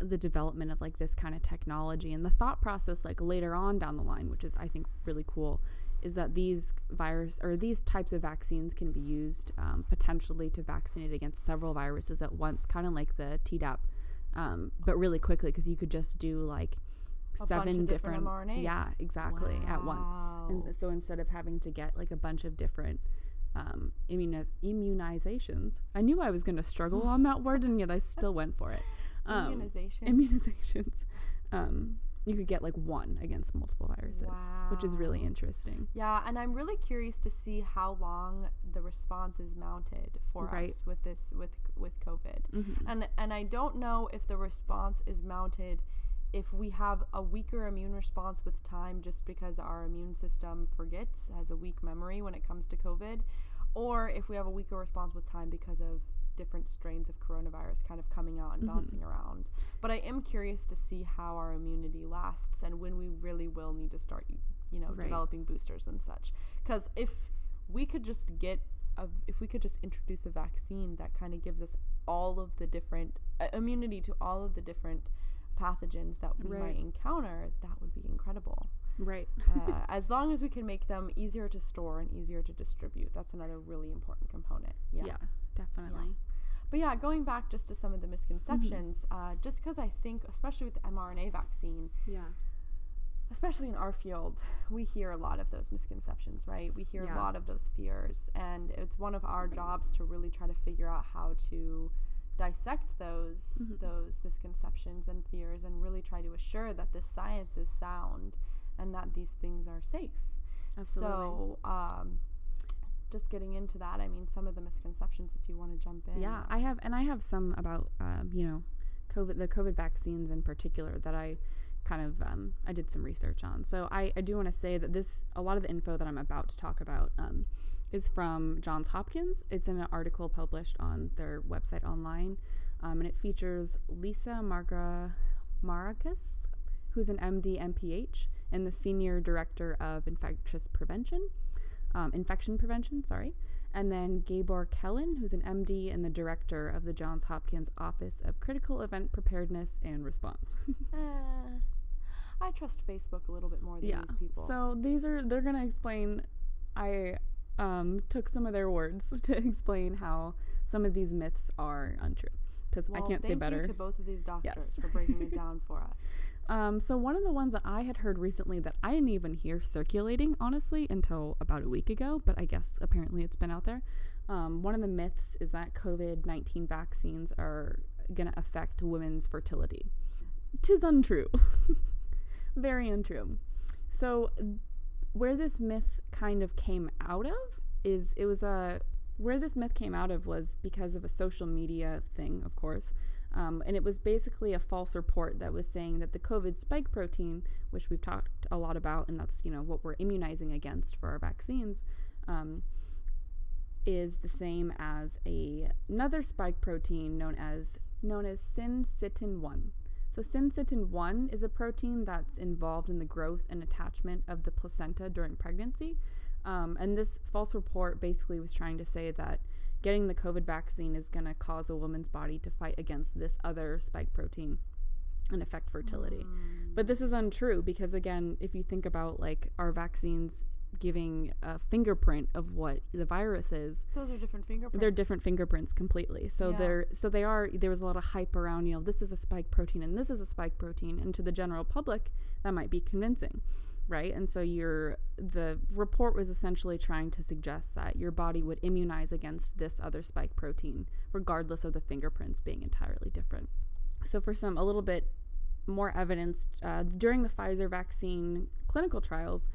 the development of like this kind of technology and the thought process like later on down the line which is I think really cool is that these virus or these types of vaccines can be used um, potentially to vaccinate against several viruses at once kind of like the Tdap um, but really quickly because you could just do like A seven different different, mRNAs. yeah exactly at once and so instead of having to get like a bunch of different um, immuniz- immunizations. I knew I was going to struggle on that word, and yet I still went for it. Um, Immunization. Immunizations. Um, you could get like one against multiple viruses, which is really interesting. Yeah, and I'm really curious to see how long the response is mounted for Right. us with this with with COVID. Mhm. And and I don't know if the response is mounted if we have a weaker immune response with time just because our immune system forgets, has a weak memory when it comes to COVID, or if we have a weaker response with time because of different strains of coronavirus kind of coming out and Mhm. bouncing around. But I am curious to see how our immunity lasts and when we really will need to start, you know, Right. developing boosters and such. Because if we could just get a, if we could just introduce a vaccine that kind of gives us all of the different uh, immunity to all of the different pathogens that we Right. might encounter, that would be incredible. Right. Uh, as long as we can make them easier to store and easier to distribute, that's another really important component. Yeah. yeah. definitely. But yeah, going back just to some of the misconceptions, Mm-hmm. uh, just because I think, especially with the mRNA vaccine, Yeah. especially in our field, we hear a lot of those misconceptions, right? We hear Yeah. a lot of those fears, and it's one of our jobs to really try to figure out how to dissect those Mhm. those misconceptions and fears and really try to assure that this science is sound and that these things are safe. Absolutely. So, um, just getting into that, I mean, some of the misconceptions, if you want to jump in. Yeah, I have, and I have some about, um, you know, COVID, the COVID vaccines in particular that I kind of, um, I did some research on. So I, I do want to say that this, a lot of the info that I'm about to talk about, um, is from Johns Hopkins. It's in an article published on their website online, um, and it features Lisa Margra Maracus, who's an MD MPH and the senior director of infectious prevention, um, infection prevention. Sorry and then Gabor Kelen, who's an MD and the director of the Johns Hopkins Office of Critical Event Preparedness and Response. Uh, I trust Facebook a little bit more than these people. So these are they're gonna explain. I um, took some of their words to explain how some of these myths are untrue because I can't say thank better. you to both of these doctors Yes. for breaking it down for us. Um, so one of the ones that I had heard recently that I didn't even hear circulating, honestly, until about a week ago, but I guess apparently it's been out there. Um, one of the myths is that COVID nineteen vaccines are gonna affect women's fertility. Tis untrue. Very untrue. So where this myth kind of came out of is it was a where this myth came out of was because of a social media thing, of course. Um, and it was basically a false report that was saying that the COVID spike protein, which we've talked a lot about, and that's you know what we're immunizing against for our vaccines, um, is the same as a, another spike protein known as known as syncytin one. So syncytin one is a protein that's involved in the growth and attachment of the placenta during pregnancy. Um, and this false report basically was trying to say that getting the COVID vaccine is going to cause a woman's body to fight against this other spike protein and affect fertility. But this is untrue because, again, if you think about like our vaccines giving a fingerprint of what the virus is, Those are different fingerprints. they're different fingerprints completely. So Yeah. they're so they are. There was a lot of hype around. You know, this is a spike protein and this is a spike protein, and to the general public, that might be convincing, right? And so your the report was essentially trying to suggest that your body would immunize against this other spike protein, regardless of the fingerprints being entirely different. So for some a little bit more evidence uh, during the Pfizer vaccine clinical trials,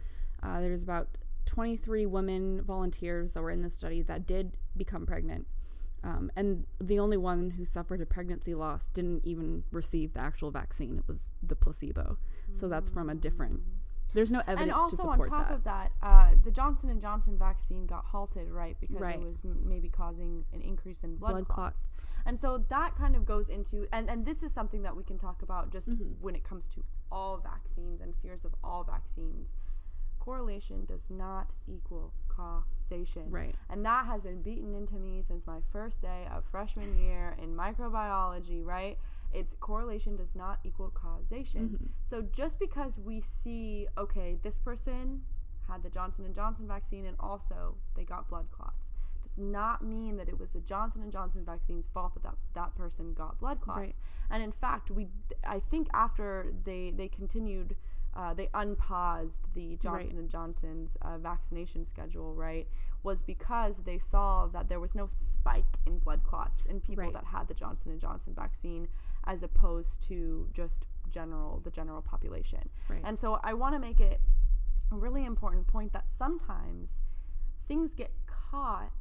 uh, there's about 23 women volunteers that were in the study that did become pregnant. Um, and the only one who suffered a pregnancy loss didn't even receive the actual vaccine. It was the placebo. So that's from a different. There's no evidence and also on top that. of that, uh, the Johnson and Johnson vaccine got halted, right, because Right. it was m- maybe causing an increase in blood, Blood clots. clots. And so that kind of goes into, and, and this is something that we can talk about just Mhm. when it comes to all vaccines and fears of all vaccines. Correlation does not equal causation. Right. And that has been beaten into me since my first day of freshman year in microbiology, right? It's correlation does not equal causation. Mhm. So just because we see, okay, this person had the Johnson and Johnson vaccine and also they got blood clots, does not mean that it was the Johnson and Johnson vaccine's fault that that, that person got blood clots. Right. And in fact, we I think after they they continued uh, they unpaused the Johnson Right. and Johnson's uh, vaccination schedule, right? was because they saw that there was no spike in blood clots in people Right. that had the Johnson and Johnson vaccine as opposed to just general the general population. Right. And so I want to make it a really important point that sometimes things get caught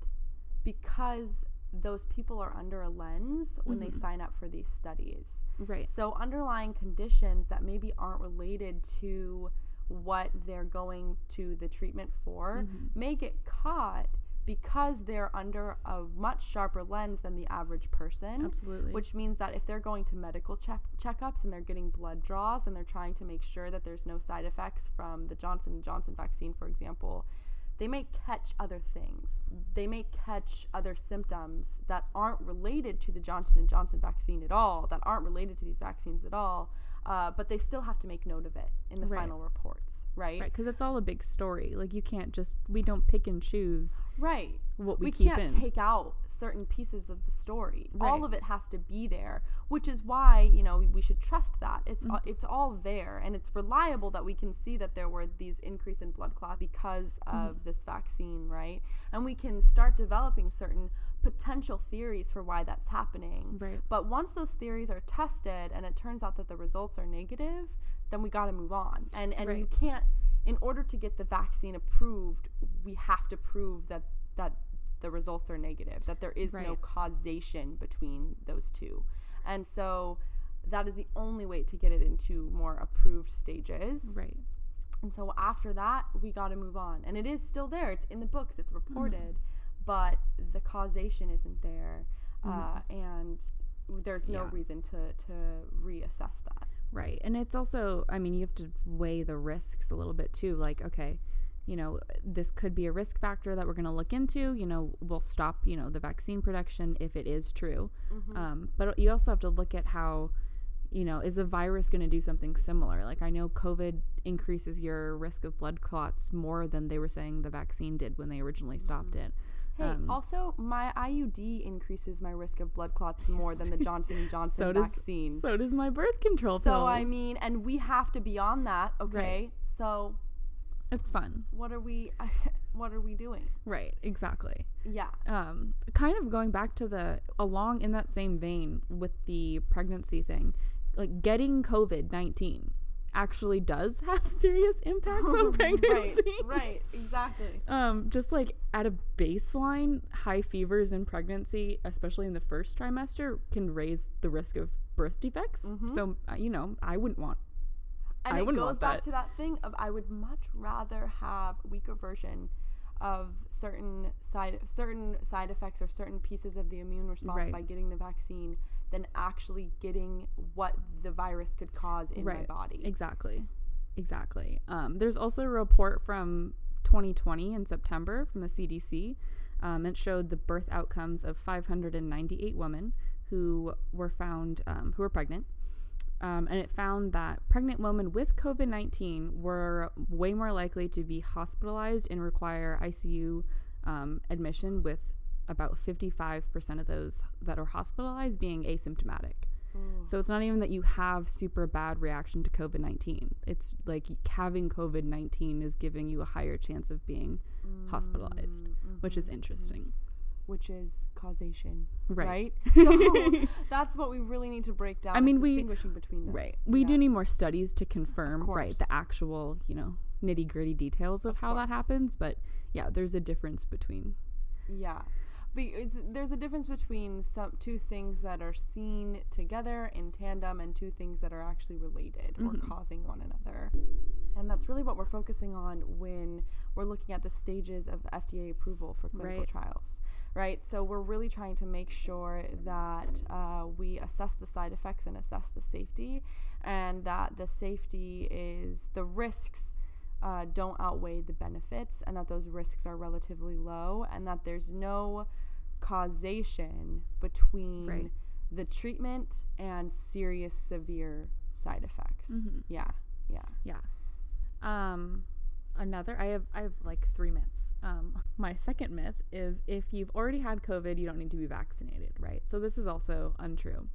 because those people are under a lens when they Mhm. sign up for these studies. right. So underlying conditions that maybe aren't related to what they're going to the treatment for Mhm. may get caught because they're under a much sharper lens than the average person Absolutely. which means that if they're going to medical check- checkups and they're getting blood draws and they're trying to make sure that there's no side effects from the Johnson & Johnson vaccine for example they may catch other things. They may catch other symptoms that aren't related to the Johnson & Johnson vaccine at all that aren't related to these vaccines at all uh, but they still have to make note of it in the Right. final reports right right, because it's all a big story. Like you can't just we don't pick and choose right what we, we, can't in. take out certain pieces of the story. All of it has to be there, which is why you know we should trust that it's Mm. all it's all there and it's reliable that we can see that there were these increase in blood clot because Mm-hmm. of this vaccine, right? And we can start developing certain potential theories for why that's happening. right. But once those theories are tested and it turns out that the results are negative, then we got to move on. And and you can't in order to get the vaccine approved, we have to prove that that the results are negative, that there is no causation between those two. And so that is the only way to get it into more approved stages. Right. And so after that, we got to move on. And it is still there. It's in the books. It's Mm-hmm. But the causation isn't there, uh, and there's no Mm-hmm. Yeah. reason to to reassess that. Right. And it's also, I mean, you have to weigh the risks a little bit too. Like, okay, you know, this could be a risk factor that we're going to look into. You know, we'll stop, you know, the vaccine production if it is true. Mm-hmm. Um, but you also have to look at how, you know, is the virus going to do something similar? Like, I know COVID increases your risk of blood clots more than they were saying the vaccine did when they originally stopped it. Hey, Um, also my IUD increases my risk of blood clots more than the Johnson and Johnson So does vaccine. so does my birth control So pills. I mean, and we have to be on that, okay? So it's fun. what are we what are we doing? Right. Exactly. Yeah. um, kind of going back to the along in that same vein with the pregnancy thing, like getting COVID nineteen actually does have serious impacts on pregnancy. right, right, exactly. Um, just like at a baseline, high fevers in pregnancy, especially in the first trimester, can raise the risk of birth defects. So uh, you know, I wouldn't want. And I it goes back that. to that thing of I would much rather have a weaker version of certain side certain side effects or certain pieces of the immune response Right. by getting the vaccine than actually getting what the virus could cause in my Right. body. Exactly. Exactly. Um, there's also a report from 2020 in September from the CDC. Um, it showed the birth outcomes of 598 women who were found um, who were pregnant. Um, and it found that pregnant women with COVID 19 were way more likely to be hospitalized and require ICU um, admission, with about 55% of those that are hospitalized being asymptomatic. So it's not even that you have super bad reaction to COVID 19. It's like having COVID 19 is giving you a higher chance of being hospitalized, mm-hmm. which is interesting. which is causation, Right. right? So that's what we really need to break down. I mean, we- distinguishing between those. Right. We do need more studies to confirm, right, the actual, you know, nitty gritty details of, Of how that happens. But yeah, there's a difference between. Yeah. But it's, there's a difference between some two things that are seen together in tandem and two things that are actually related or Mm-hmm. causing one another. And that's really what we're focusing on when we're looking at the stages of FDA approval for clinical Right. trials, right? So we're really trying to make sure that uh, we assess the side effects and assess the safety, and that the safety is the risks uh, don't outweigh the benefits and that those risks are relatively low and that there's no causation between Right. the treatment and serious severe side effects. Mhm. Yeah. Yeah. Yeah. Um, another, I have, I have like three myths. Um, my second myth is if you've already had COVID, you don't need to be vaccinated, right? So this is also untrue.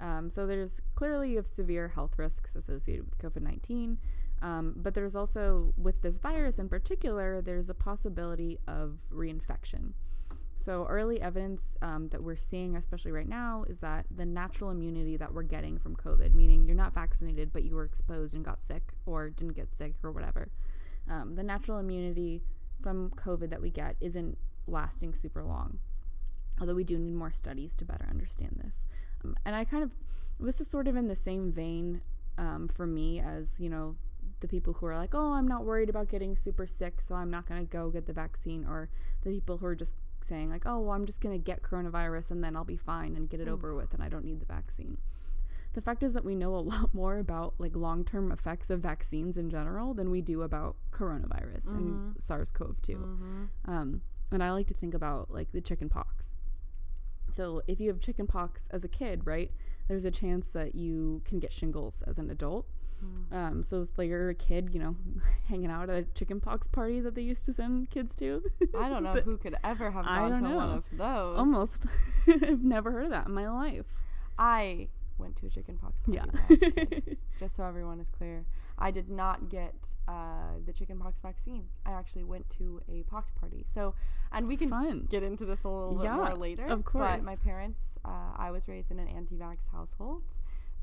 Um, so there's clearly you have severe health risks associated with COVID 19. Um, but there's also, with this virus in particular, there's a possibility of reinfection. So, early evidence um, that we're seeing, especially right now, is that the natural immunity that we're getting from COVID, meaning you're not vaccinated, but you were exposed and got sick or didn't get sick or whatever, um, the natural immunity from COVID that we get isn't lasting super long. Although we do need more studies to better understand this. Um, and I kind of, this is sort of in the same vein um, for me as, you know, the people who are like, oh, I'm not worried about getting super sick, so I'm not going to go get the vaccine, or the people who are just saying, like, oh, well, I'm just going to get coronavirus and then I'll be fine and get it mm. over with and I don't need the vaccine. The fact is that we know a lot more about like long term effects of vaccines in general than we do about coronavirus mm-hmm. and SARS CoV 2. Mm-hmm. Um, and I like to think about like the chicken pox. So if you have chicken pox as a kid, right, there's a chance that you can get shingles as an adult. Mm. Um, so if like you're a kid, you know, hanging out at a chickenpox party that they used to send kids to, I don't know who could ever have gone to know. one of those. Almost, I've never heard of that in my life. I went to a chickenpox party. Yeah. just so everyone is clear, I did not get uh, the chickenpox vaccine. I actually went to a pox party. So, and we can Fun. get into this a little yeah, bit more later. Of course. But my parents, uh, I was raised in an anti-vax household.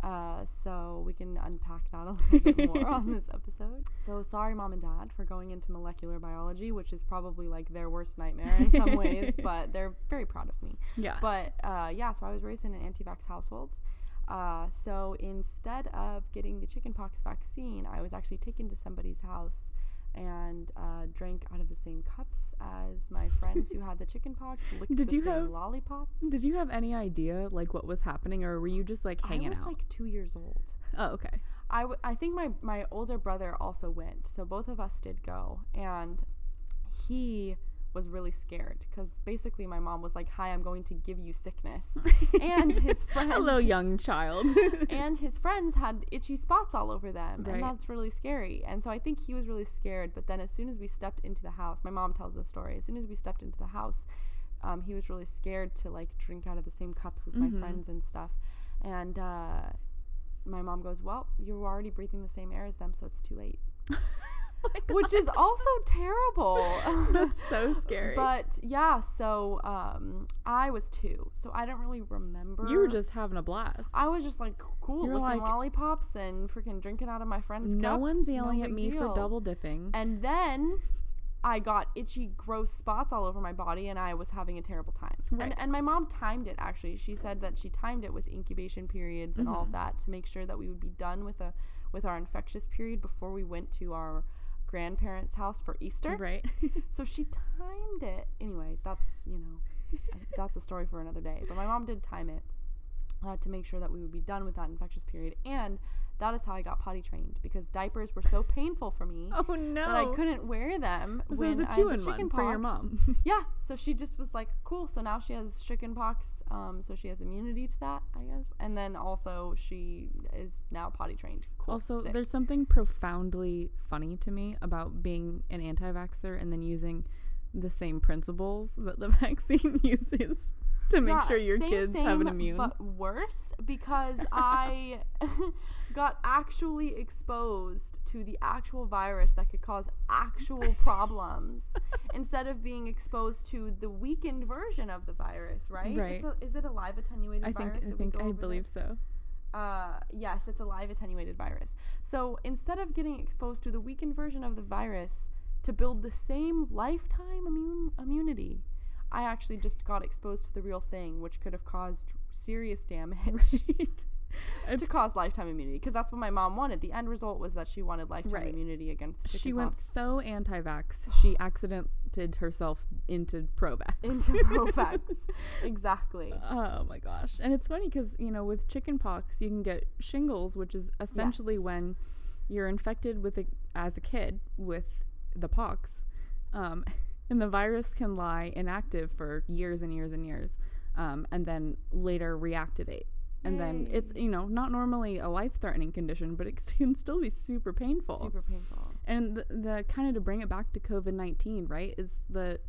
Uh, so we can unpack that a little bit more on this episode. So sorry, mom and dad, for going into molecular biology, which is probably like their worst nightmare in some ways, but they're very proud of me. Yeah. But uh, yeah, so I was raised in an anti-vax household. Uh, so instead of getting the chickenpox vaccine, I was actually taken to somebody's house and uh, drank out of the same cups as my friends who had the chicken pox. Did you have lollipops? Did you have any idea like what was happening, or were you just like hanging out? I was out? like two years old. Oh, okay. I, w- I think my my older brother also went, so both of us did go, and he was really scared because basically my mom was like, "Hi, I'm going to give you sickness," and his friends, hello, young child, and his friends had itchy spots all over them, right. and that's really scary. And so I think he was really scared. But then as soon as we stepped into the house, my mom tells the story. As soon as we stepped into the house, um, he was really scared to like drink out of the same cups as mm-hmm. my friends and stuff. And uh, my mom goes, "Well, you're already breathing the same air as them, so it's too late." which is also terrible. That's so scary. But yeah, so um, I was two, so I don't really remember. You were just having a blast. I was just like cool, You're licking like, lollipops and freaking drinking out of my friend's no cup. one's yelling no at me deal. for double dipping. And then I got itchy, gross spots all over my body, and I was having a terrible time. Right. And, and my mom timed it actually. She said that she timed it with incubation periods and mm-hmm. all of that to make sure that we would be done with a with our infectious period before we went to our grandparents' house for Easter. Right. so she timed it. Anyway, that's, you know, that's a story for another day. But my mom did time it uh, to make sure that we would be done with that infectious period. And that is how I got potty trained because diapers were so painful for me. Oh no! That I couldn't wear them so when it was a two I had chicken pox. for your mom. yeah, so she just was like, "Cool." So now she has chicken pox. Um, so she has immunity to that, I guess. And then also she is now potty trained. Cool. Also, Sick. there's something profoundly funny to me about being an anti-vaxxer and then using the same principles that the vaccine uses to make yeah, sure your same, kids same, have an immune. But worse because I got actually exposed to the actual virus that could cause actual problems instead of being exposed to the weakened version of the virus, right? Right. A, is it a live attenuated I virus? Think, I think I believe this? so. Uh, yes, it's a live attenuated virus. So instead of getting exposed to the weakened version of the virus to build the same lifetime immune immunity, I actually just got exposed to the real thing, which could have caused serious damage. Right. to cause lifetime immunity because that's what my mom wanted. The end result was that she wanted lifetime right. immunity against She went so anti-vax, she accidented herself into pro-vax. Into pro-vax, exactly. Oh my gosh! And it's funny because you know with chickenpox you can get shingles, which is essentially yes. when you're infected with a, as a kid with the pox. Um, and the virus can lie inactive for years and years and years, um, and then later reactivate. And Yay. then it's you know not normally a life-threatening condition, but it can still be super painful. Super painful. And the, the kind of to bring it back to COVID nineteen, right? Is the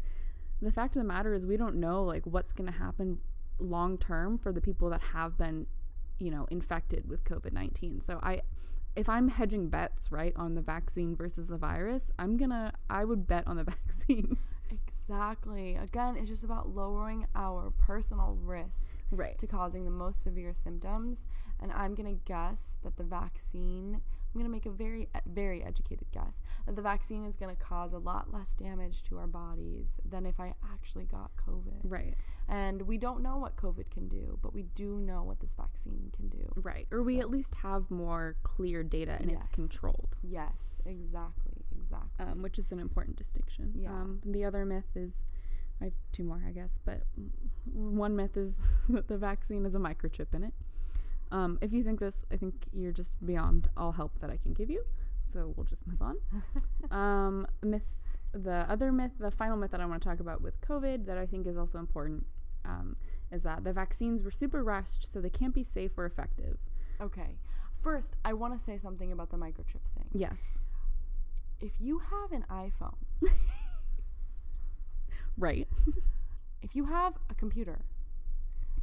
the fact of the matter is we don't know like what's going to happen long term for the people that have been you know, infected with COVID 19. So I, if I'm hedging bets, right, on the vaccine versus the virus, I'm gonna, I would bet on the vaccine. Exactly. Again, it's just about lowering our personal risk right. to causing the most severe symptoms. And I'm going to guess that the vaccine, I'm going to make a very, very educated guess, that the vaccine is going to cause a lot less damage to our bodies than if I actually got COVID. Right. And we don't know what COVID can do, but we do know what this vaccine can do. Right. Or we at least have more clear data and it's controlled. Yes, exactly. Exactly. um, which is an important distinction. Yeah. Um, the other myth is, I have two more, I guess, but one myth is that the vaccine has a microchip in it. Um, if you think this, I think you're just beyond all help that I can give you. So we'll just move on. um, myth, the other myth, the final myth that I want to talk about with COVID that I think is also important um, is that the vaccines were super rushed, so they can't be safe or effective. okay. First, I want to say something about the microchip thing. Yes. If you have an iPhone, Right. if you have a computer,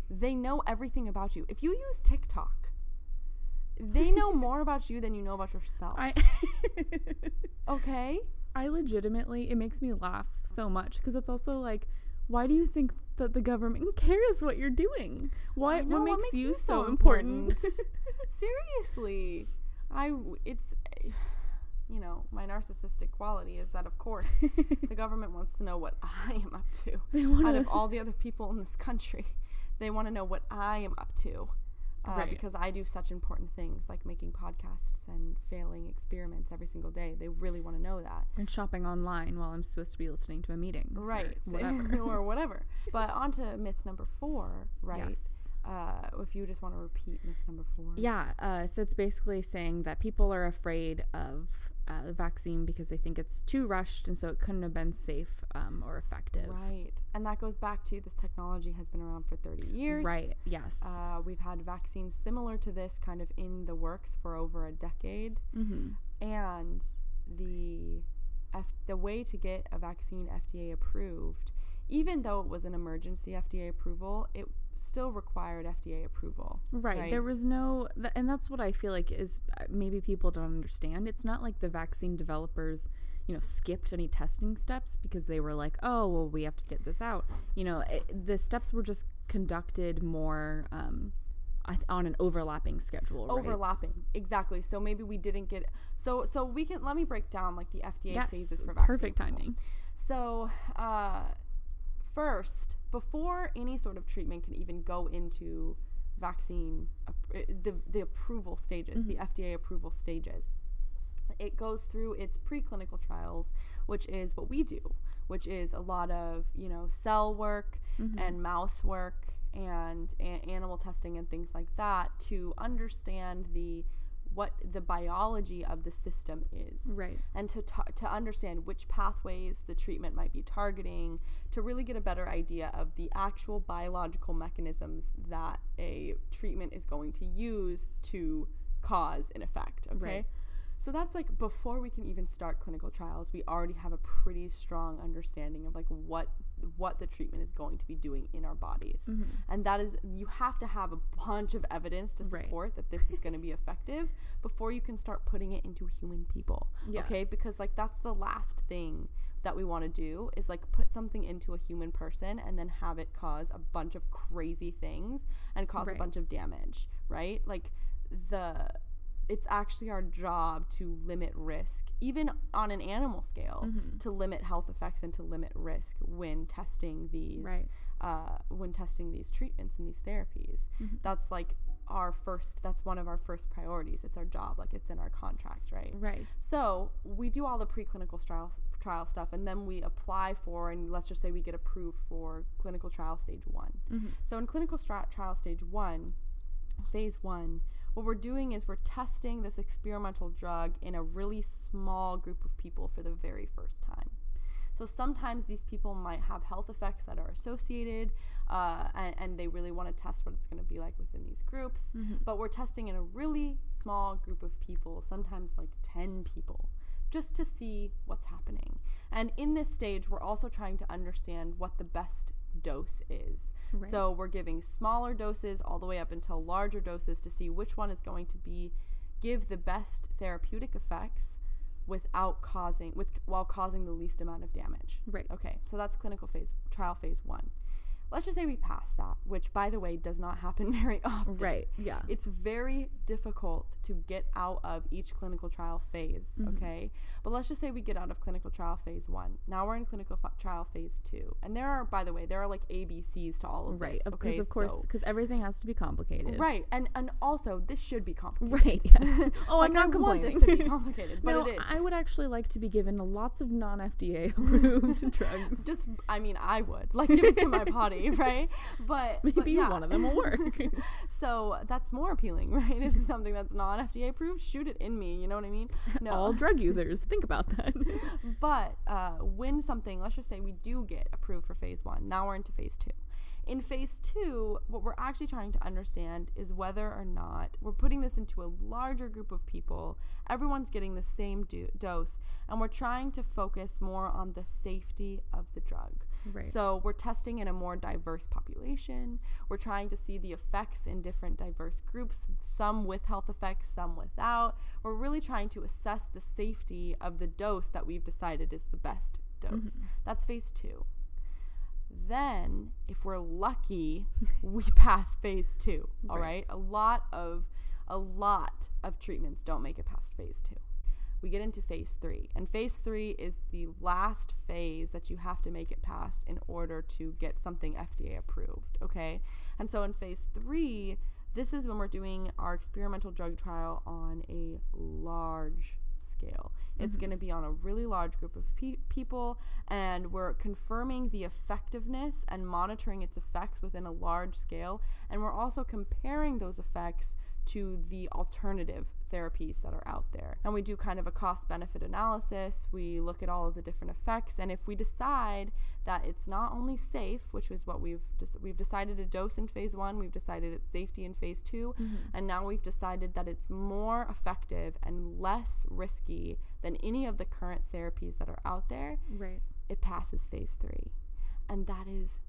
they know everything about you. If you use TikTok, they know more about you than you know about yourself. I. okay? I legitimately, it makes me laugh so much because it's also like, why do you think that the government cares what you're doing? Why? Know, what, makes you so important? Seriously. I it's eh, you know, my narcissistic quality is that of course the government wants to know what I am up to. They Out of all the other people in this country, they want to know what I am up to. Uh, Right. Because I do such important things like making podcasts and failing experiments every single day. They really want to know that. and shopping online while I'm supposed to be listening to a meeting. or Right. whatever. or whatever. But on to myth number four, right? Yes. Uh, if you just want to repeat myth number four. Yeah. Uh, so it's basically saying that people are afraid of uh, the vaccine because they think it's too rushed and so it couldn't have been safe um, or effective. Right. And that goes back to this technology has been around for 30 years. Right. Yes. Uh, we've had vaccines similar to this kind of in the works for over a decade. mm-hmm. And the F- the way to get a vaccine FDA approved, even though it was an emergency FDA approval, it still required FDA approval. Right. Right. There was no, th- and that's what I feel like is uh, maybe people don't understand. It's not like the vaccine developers, you know, skipped any testing steps because they were like, oh, well, we have to get this out. You know, it, the steps were just conducted more um, on an overlapping schedule. right? Overlapping, exactly. So maybe we didn't get so so we can let me break down like the FDA Yes. phases for vaccine. Perfect approval. timing. So, uh, first, before any sort of treatment can even go into vaccine, uh, the, the approval stages, the FDA approval stages, it goes through its preclinical trials, which is what we do, which is a lot of, you know, cell work and mouse work and a- animal testing and things like that to understand the what the biology of the system is Right. and to ta- to understand which pathways the treatment might be targeting to really get a better idea of the actual biological mechanisms that a treatment is going to use to cause an effect okay Right. so that's like before we can even start clinical trials we already have a pretty strong understanding of like what what the treatment is going to be doing in our bodies Mm-hmm. and that is you have to have a bunch of evidence to Right. support that this is going to be effective before you can start putting it into human people Yeah. okay because like that's the last thing that we want to do is like put something into a human person and then have it cause a bunch of crazy things and cause Right. a bunch of damage right like the it's actually our job to limit risk even on an animal scale Mm-hmm. to limit health effects and to limit risk when testing these Right. uh, when testing these treatments and these therapies Mm-hmm. that's like our first that's one of our first priorities it's our job like it's in our contract right Right. so we do all the preclinical trial trial stuff, and then we apply for, and let's just say we get approved for clinical trial stage one. Mhm. So in clinical trial stage one, phase one, what we're doing is we're testing this experimental drug in a really small group of people for the very first time. So sometimes these people might have health effects that are associated, uh, and, and they really want to test what it's going to be like within these groups. But we're testing in a really small group of people, sometimes like 10 people, just to see what's happening. And in this stage, we're also trying to understand what the best dose is. Right. So we're giving smaller doses all the way up until larger doses to see which one is going to be give the best therapeutic effects without causing with while causing the least amount of damage. right. Okay, so that's clinical phase trial phase 1. Let's just say we pass that, which by the way does not happen very often. Right. Yeah. It's very difficult to get out of each clinical trial phase, Mhm. okay? But let's just say we get out of clinical trial phase 1. Now we're in clinical f- trial phase 2. And there are by the way, there are like ABCs to all of right. this, Because okay? of course, So- because everything has to be complicated. Right. And and also this should be complicated. Right. Yes. Oh, Like, I'm not I want this to be complicated, but no, it is. I would actually like to be given lots of non-FDA approved drugs. just I mean I would like give it to my body, right? But but Maybe yeah. one of them will work. so that's more appealing, right? This is something that's not FDA approved. Shoot it in me, you know what I mean? No. All drug users, think about that. but uh, when something, let's just say we do get approved for phase one, now we're into phase two. In phase two, what we're actually trying to understand is whether or not we're putting this into a larger group of people. Everyone's getting the same do- dose, and we're trying to focus more on the safety of the drug. Right. So we're testing in a more diverse population. We're trying to see the effects in different diverse groups, some with health effects, some without. We're really trying to assess the safety of the dose that we've decided is the best dose. Mm-hmm. That's phase two. Then, if we're lucky, we pass phase two. All Right. right. A lot of a lot of treatments don't make it past phase two we get into phase three. And phase three is the last phase that you have to make it past in order to get something FDA approved. Okay. And so in phase three, this is when we're doing our experimental drug trial on a large scale. It's mm-hmm. going to be on a really large group of pe- people, and we're confirming the effectiveness and monitoring its effects within a large scale. And we're also comparing those effects to the alternative therapies that are out there. And we do kind of a cost benefit analysis. We look at all of the different effects and if we decide that it's not only safe, which was what we've just we've decided a dose in phase 1, we've decided it's safety in phase 2, mm-hmm. and now we've decided that it's more effective and less risky than any of the current therapies that are out there, right. it passes phase 3. And that is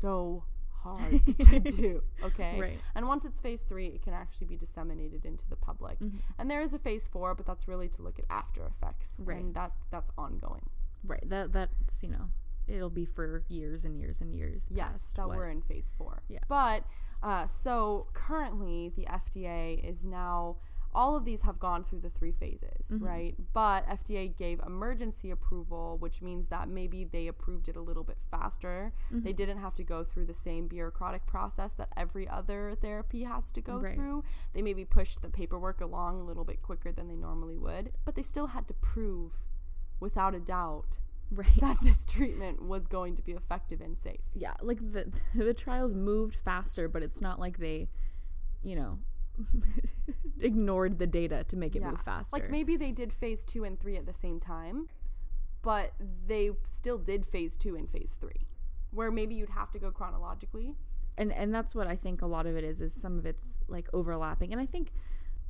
so hard to do, okay? Right. And once it's phase three, it can actually be disseminated into the public. Mhm. And there is a phase four, but that's really to look at after effects, Right. And that that's ongoing. Right. That that's you know, it'll be for years and years and years. Yes, that what- we're in phase four. Yeah. But uh, so currently, the FDA is now. All of these have gone through the three phases, Mhm. right? But FDA gave emergency approval, which means that maybe they approved it a little bit faster. They Mhm. didn't have to go through the same bureaucratic process that every other therapy has to go Right. through. They maybe pushed the paperwork along a little bit quicker than they normally would, but they still had to prove without a doubt right. that this treatment was going to be effective and safe. yeah, like the the trials moved faster, but it's not like they, you know, ignored the data to make it Yeah. move faster. Like maybe they did phase two and three at the same time, but they still did phase two and phase three, where maybe you'd have to go chronologically. and and that's what I think a lot of it is is some of it's like overlapping and I think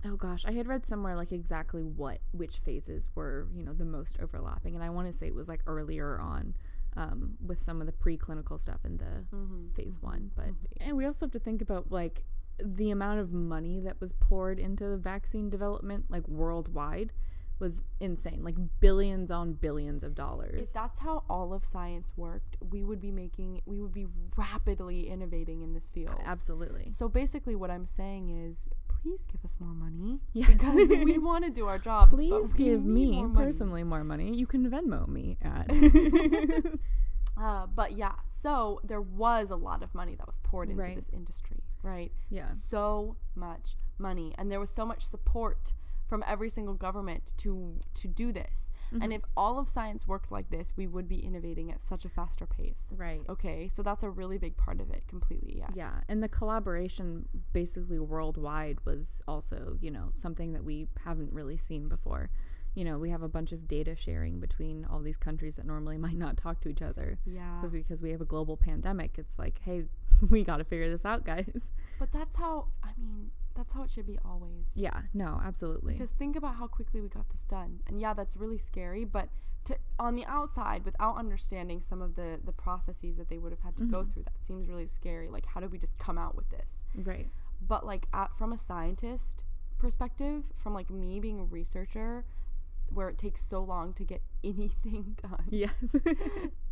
oh gosh I had read somewhere like exactly what which phases were you know the most overlapping and I want to say it was like earlier on um, with some of the preclinical stuff in the Mm-hmm. phase one but and we also have to think about like the amount of money that was poured into the vaccine development like worldwide was insane like billions on billions of dollars If that's how all of science worked, we would be making, we would be rapidly innovating in this field. absolutely So basically, what I'm saying is, please give us more money Yes. because we want to do our jobs. Please give me more personally more money. You can Venmo me at. Uh, but yeah, so there was a lot of money that was poured into Right. this industry, right? yeah. so much money and there was so much support from every single government to to do this Mm-hmm. and if all of science worked like this we would be innovating at such a faster pace Right. okay so that's a really big part of it completely yes Yeah, and the collaboration basically worldwide was also, you know, something that we haven't really seen before. You know, we have a bunch of data sharing between all these countries that normally might not talk to each other. yeah But because we have a global pandemic, it's like, hey, we got to figure this out, guys. but that's how i mean that's how it should be always Yeah, no, absolutely. because think about how quickly we got this done and yeah that's really scary but to on the outside without understanding some of the the processes that they would have had to go Mhm. through that seems really scary like how did we just come out with this Right. but like at, from a scientist perspective from like me being a researcher where it takes so long to get anything done Yes.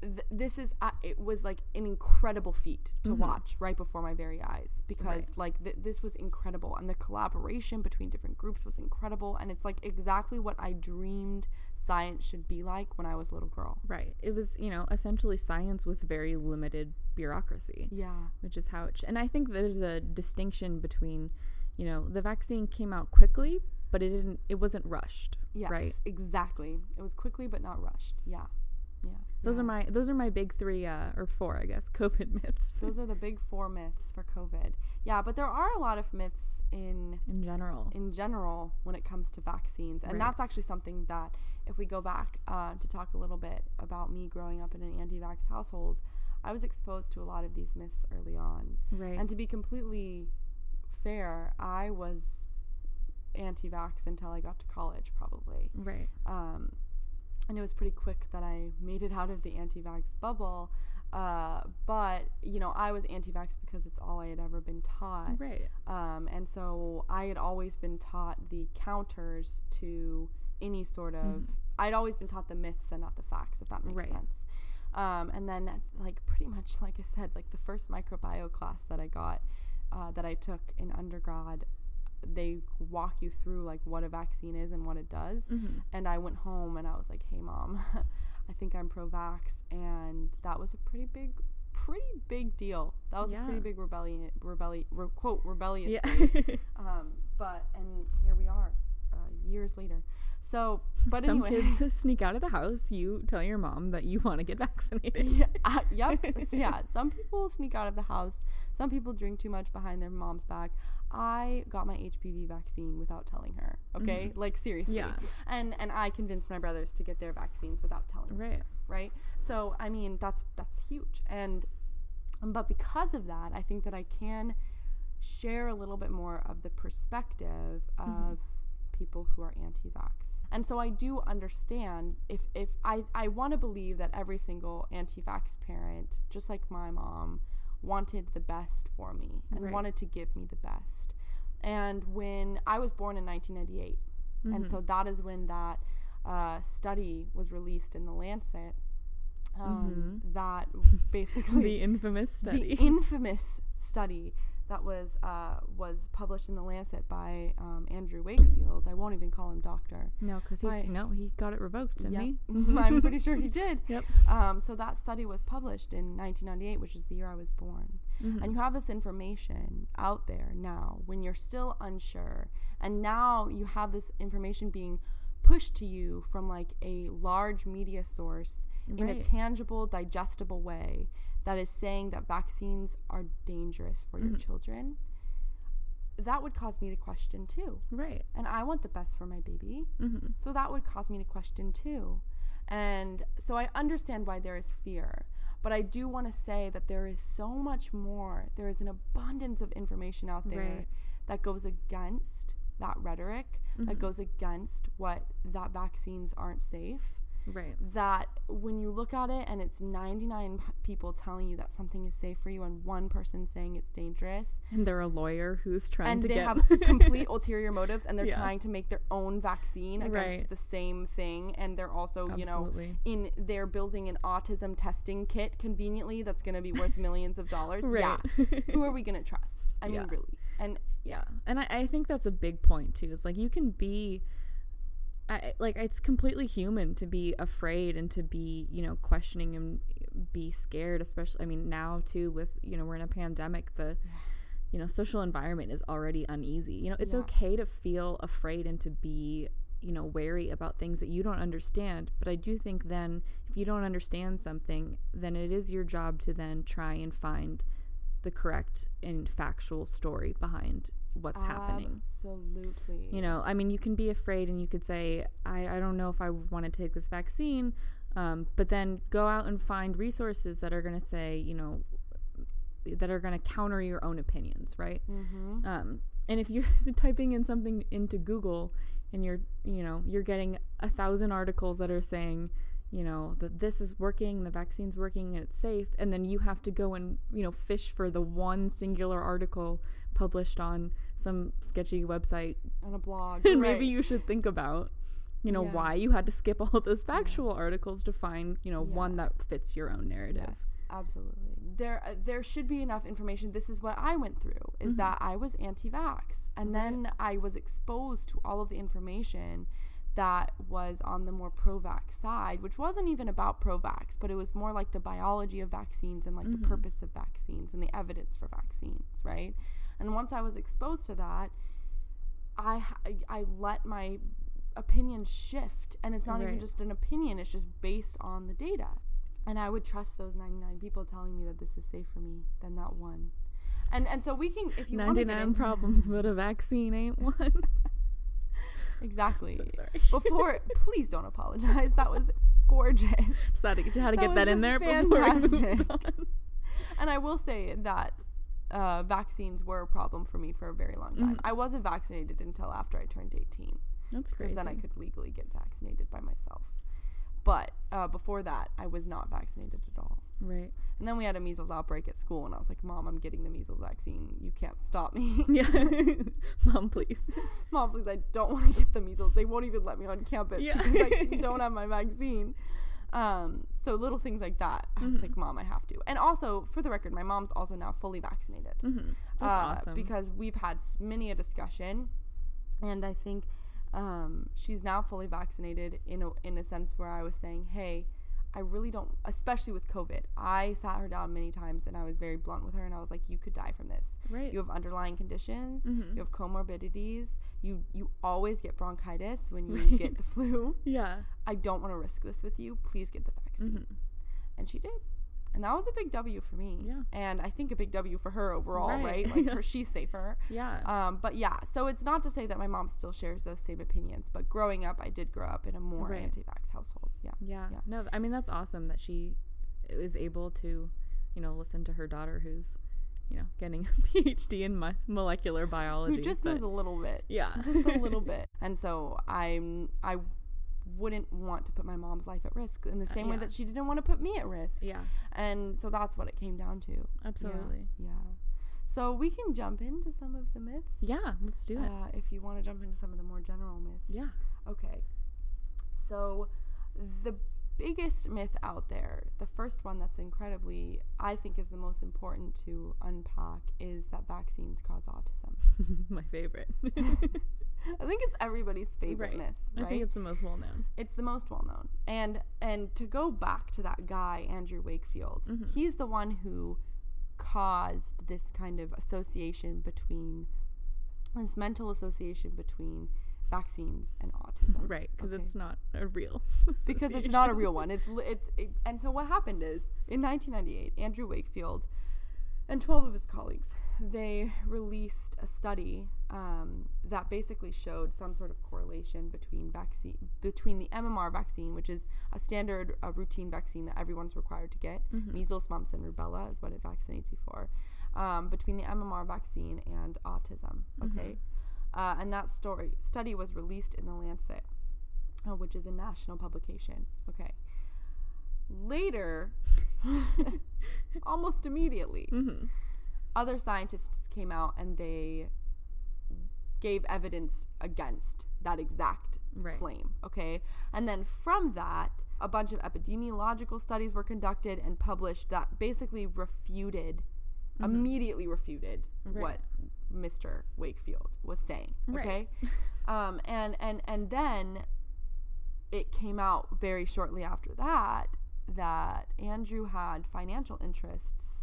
th- this is uh, it was like an incredible feat to Mhm. watch right before my very eyes because Right. like th- this was incredible and the collaboration between different groups was incredible and it's like exactly what I dreamed science should be like when I was a little girl. right. It was, you know, essentially science with very limited bureaucracy. Yeah. which is how it sh- and i think there's a distinction between you know the vaccine came out quickly but it didn't it wasn't rushed Yes. right Exactly. It was quickly but not rushed. Yeah. Yeah. those yeah. are my those are my big three uh or four i guess covid myths those are the big four myths for COVID. Yeah, but there are a lot of myths in in general in general when it comes to vaccines. And Right. that's actually something that, if we go back uh, to talk a little bit about me growing up in an anti vax household, I was exposed to a lot of these myths early on. right And to be completely fair, I was anti vax until I got to college, probably. right Um, and it was pretty quick that I made it out of the anti vax bubble. Uh, but, you know, I was anti vax because it's all I had ever been taught. right Um, and so I had always been taught the counters to any sort of. Mhm. I'd always been taught the myths and not the facts, if that makes Right. sense. Um, and then, like, pretty much, like I said, like the first microbiome class that I got, uh, that I took in undergrad, they walk you through, like, what a vaccine is and what it does. mm-hmm. And I went home and I was like, hey, mom, I think I'm pro vax. And that was a pretty big, pretty big deal. That was a pretty big rebellion, rebellion, re- quote, rebellious yeah. Um, but, and here we are, uh, years later. So, but some anyway. kids sneak out of the house you tell your mom that you want to get vaccinated yeah, uh, yep. So yeah, some people sneak out of the house. Some people drink too much behind their mom's back. I got my HPV vaccine without telling her. Okay, like seriously. Yeah. And and I convinced my brothers to get their vaccines without telling right her. Right. So I mean that's that's huge. And but because of that, I think that I can share a little bit more of the perspective of Mhm. people who are anti-vax. And so I do understand if if I I want to believe that every single anti-vax parent, just like my mom, wanted the best for me and Right. wanted to give me the best. And when I was born in 1998, and Mhm. so that is when that uh, study was released in the Lancet. Um, That basically the infamous study the infamous study that was uh, was published in the Lancet by um, Andrew Wakefield. I won't even call him doctor. no because he's no he got it revoked didn't Yep. he I'm pretty sure he did. yep Um, so that study was published in 1998, which is the year I was born. Mhm. And you have this information out there now when you're still unsure. And now you have this information being pushed to you from like a large media source in a tangible, digestible way that is saying that vaccines are dangerous for your Mhm. children. That would cause me to question too. right And I want the best for my baby. mm-hmm. So that would cause me to question too. And so I understand why there is fear. But I do want to say that there is so much more. There is an abundance of information out there Right. that goes against that rhetoric, that Mhm. goes against what that vaccines aren't safe. Right. That when you look at it and it's 99 p- people telling you that something is safe for you and one person saying it's dangerous, and they're a lawyer who's trying to and to they get have complete ulterior motives and they're Yeah. trying to make their own vaccine against Right. the same thing. And they're also you know in they're building an autism testing kit conveniently that's going to be worth millions of dollars. Yeah. Who are we going to trust? I mean Yeah. really. And yeah. And I, I think that's a big point too is like you can be I, like it's completely human to be afraid and to be you know questioning and be scared especially i mean now too with you know we're in a pandemic the you know social environment is already uneasy you know it's Yeah. okay to feel afraid and to be you know wary about things that you don't understand but i do think then if you don't understand something then it is your job to then try and find the correct and factual story behind what's happening. Absolutely. You know i mean you can be afraid and you could say i, I don't know if i want to take this vaccine um, but then go out and find resources that are going to say you know that are going to counter your own opinions right? Mm-hmm. um, and if you're typing in something into google and you're you know you're getting a thousand articles that are saying you know that this is working the vaccine's working and it's safe and then you have to go and you know fish for the one singular article published on some sketchy website on a blog. and right. maybe you should think about you know Yeah. why you had to skip all those factual articles to find you know one that fits your own narrative Yes, absolutely. There, uh, there should be enough information. This is what I went through: is Mhm. that I was anti-vax, and Right. then I was exposed to all of the information that was on the more pro-vax side, which wasn't even about pro-vax, but it was more like the biology of vaccines and like Mhm. the purpose of vaccines and the evidence for vaccines, right? And once I was exposed to that, I I, let my opinion shift, and it's not even just an opinion; it's just based on the data. And I would trust those 99 people telling me that this is safe for me than that one. And and so we can if you want to 99 problems but a vaccine ain't one exactly. so sorry Before, please don't apologize. That was gorgeous. just had to, had to That get that in there before we fantastic. moved on. And I will say that uh, vaccines were a problem for me for a very long time. Mhm. I wasn't vaccinated until after I turned 18. that's crazy then I could legally get vaccinated by myself. But uh, before that, I was not vaccinated at all. right And then we had a measles outbreak at school, and I was like, "Mom, I'm getting the measles vaccine. You can't stop me, yeah mom please Mom. Please, I don't want to get the measles. They won't even let me on campus Yeah. because I don't have my vaccine." Um, so little things like that. I was like, "Mom, I have to." And also, for the record, my mom's also now fully vaccinated. hmm that's uh, awesome because we've had many a discussion, and I think um, she's now fully vaccinated in a in a sense where I was saying, hey. I really don't, especially with COVID. I sat her down many times and I was very blunt with her and I was like, "You could die from this. right You have underlying conditions. Mhm. You have comorbidities. You you always get bronchitis when you Right. get the flu. yeah I don't want to risk this with you. Please get the vaccine." hmm And she did. And that was a big W for me. Yeah. And I think a big W for her overall, Right. right? Like her, she's safer. yeah Um, but yeah, so it's not to say that my mom still shares those same opinions, but growing up, I did grow up in a more Right. anti-vax household. Yeah. Yeah. Yeah. No, I mean that's awesome that she is able to, you know, listen to her daughter who's, you know, getting a PhD in mo- molecular biology. Who just knows a little bit. Yeah. Just a little bit. And so I'm I wouldn't want to put my mom's life at risk in the same way Uh, yeah. that she didn't want to put me at risk. Yeah. And so that's what it came down to. Yeah, Absolutely. Yeah. So we can jump into some of the myths. Yeah. let's do it. Uh, if you want to jump into some of the more general myths. yeah. Okay. So, the biggest myth out there, the first one that's incredibly, I think, is the most important to unpack is that vaccines cause autism. My favorite. I think it's everybody's favorite Right. myth, I think it's the most well known. it's the most well known. And and to go back to that guy Andrew Wakefield, Mhm. he's the one who caused this kind of association between this mental association between vaccines and autism. Right. Because Okay. it's not a real. because it's not a real one. It's it's it, and so what happened is in 1998, Andrew Wakefield and 12 of his colleagues they released a study um, that basically showed some sort of correlation between vaccine between the MMR vaccine, which is a standard uh, routine vaccine that everyone's required to get. Mhm. Measles, mumps, and rubella is what it vaccinates you for. Um, between the MMR vaccine and autism. Okay. Uh, and that story study was released in the Lancet, uh, which is a national publication. Okay. Later, almost immediately, Mhm. Other scientists came out and they gave evidence against that exact Right. claim. Okay. And then from that, a bunch of epidemiological studies were conducted and published that basically refuted, Mhm. immediately refuted Right. what Mr. Wakefield was saying. Okay. Right. um, and, and, and then it came out very shortly after that that Andrew had financial interests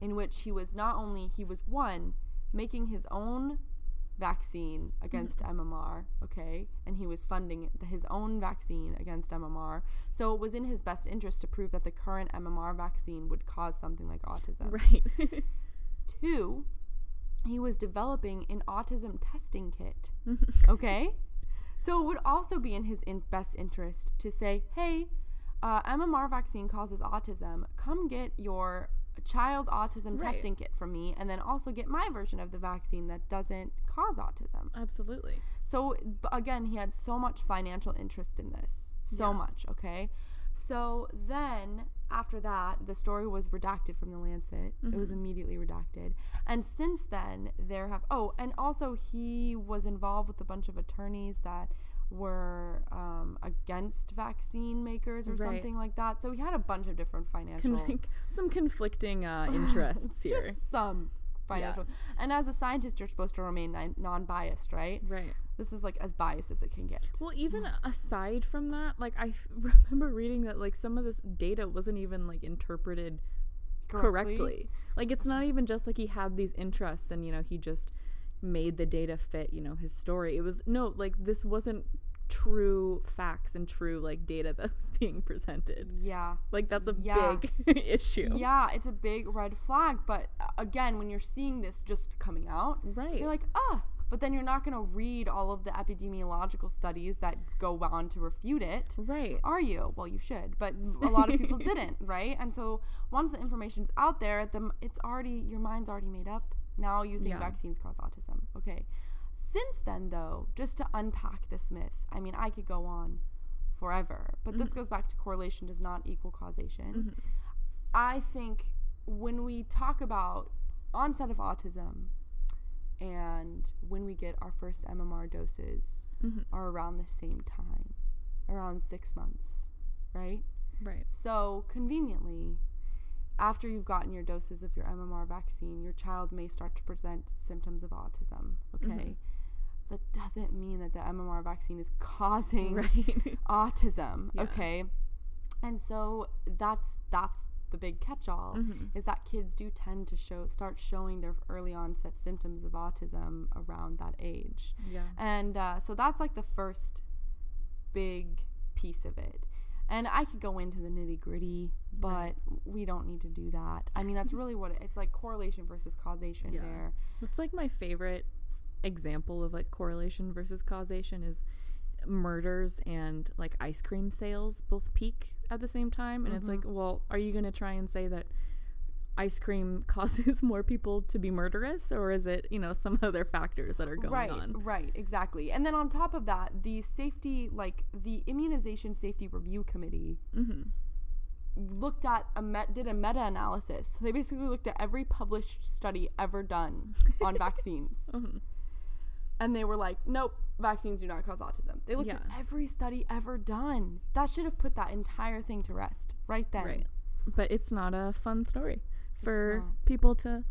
in which he was not only he was one making his own vaccine against MMR, okay, and he was funding his own vaccine against MMR. So it was in his best interest to prove that the current MMR vaccine would cause something like autism. Right. Two, he was developing an autism testing kit okay so it would also be in his in best interest to say hey uh, mmr vaccine causes autism come get your child autism Right. testing kit from me and then also get my version of the vaccine that doesn't cause autism Absolutely. so again he had so much financial interest in this so Yeah. much okay So then, after that, the story was redacted from the Lancet. It was Mhm. immediately redacted. And since then, there have. Oh, and also he was involved with a bunch of attorneys that were um, against vaccine makers or Right. something like that. So he had a bunch of different financial. Con- some conflicting uh, interests here. Just some financial. Yes. And as a scientist, you're supposed to remain non-biased, right? Right. This is like as biased as it can get. Well, even aside from that, like I f- remember reading that like some of this data wasn't even like interpreted correctly. Like it's not even just like he had these interests and you know he just made the data fit, you know, his story. It was no, like this wasn't true facts and true like data that was being presented. Yeah. Like that's a Yeah. big issue. Yeah, it's a big red flag. But uh, again, when you're seeing this just coming out, Right. you're like, ah. But then you're not going to read all of the epidemiological studies that go on to refute it. right. Are you? Well, you should, but a lot of people didn't, right? And so once the information's out there, the, it's already your mind's already made up. Now you think Yeah. vaccines cause autism. Okay. Since then, though, just to unpack this myth, I mean, I could go on forever, but this goes back to correlation does not equal causation. Mhm. I think when we talk about onset of autism and when we get our first MMR doses Mhm. are around the same time, around six months, right? Right. So conveniently, after you've gotten your doses of your MMR vaccine, your child may start to present symptoms of autism. Okay. Mhm. That doesn't mean that the MMR vaccine is causing Right. autism. Yeah. Okay. And so that's that's the big catch-all Mhm. is that kids do tend to show start showing their early onset symptoms of autism around that age. Yeah. And uh, so that's like the first big piece of it. And I could go into the nitty gritty, but Right. we don't need to do that. I mean, that's really what it, it's like correlation versus causation Yeah. there. That's like my favorite example of like correlation versus causation is murders and like ice cream sales both peak at the same time and it's like Mm-hmm. well are you going to try and say that ice cream causes more people to be murderous or is it you know some other factors that are going right, on right, exactly. And then on top of that, the safety, like the immunization safety review committee, hmm looked at a met did a meta analysis. So they basically looked at every published study ever done on vaccines. Mhm. And they were like, nope, vaccines do not cause autism. They looked at every study ever done. That should have put that entire thing to rest right then. right but it's not a fun story for people to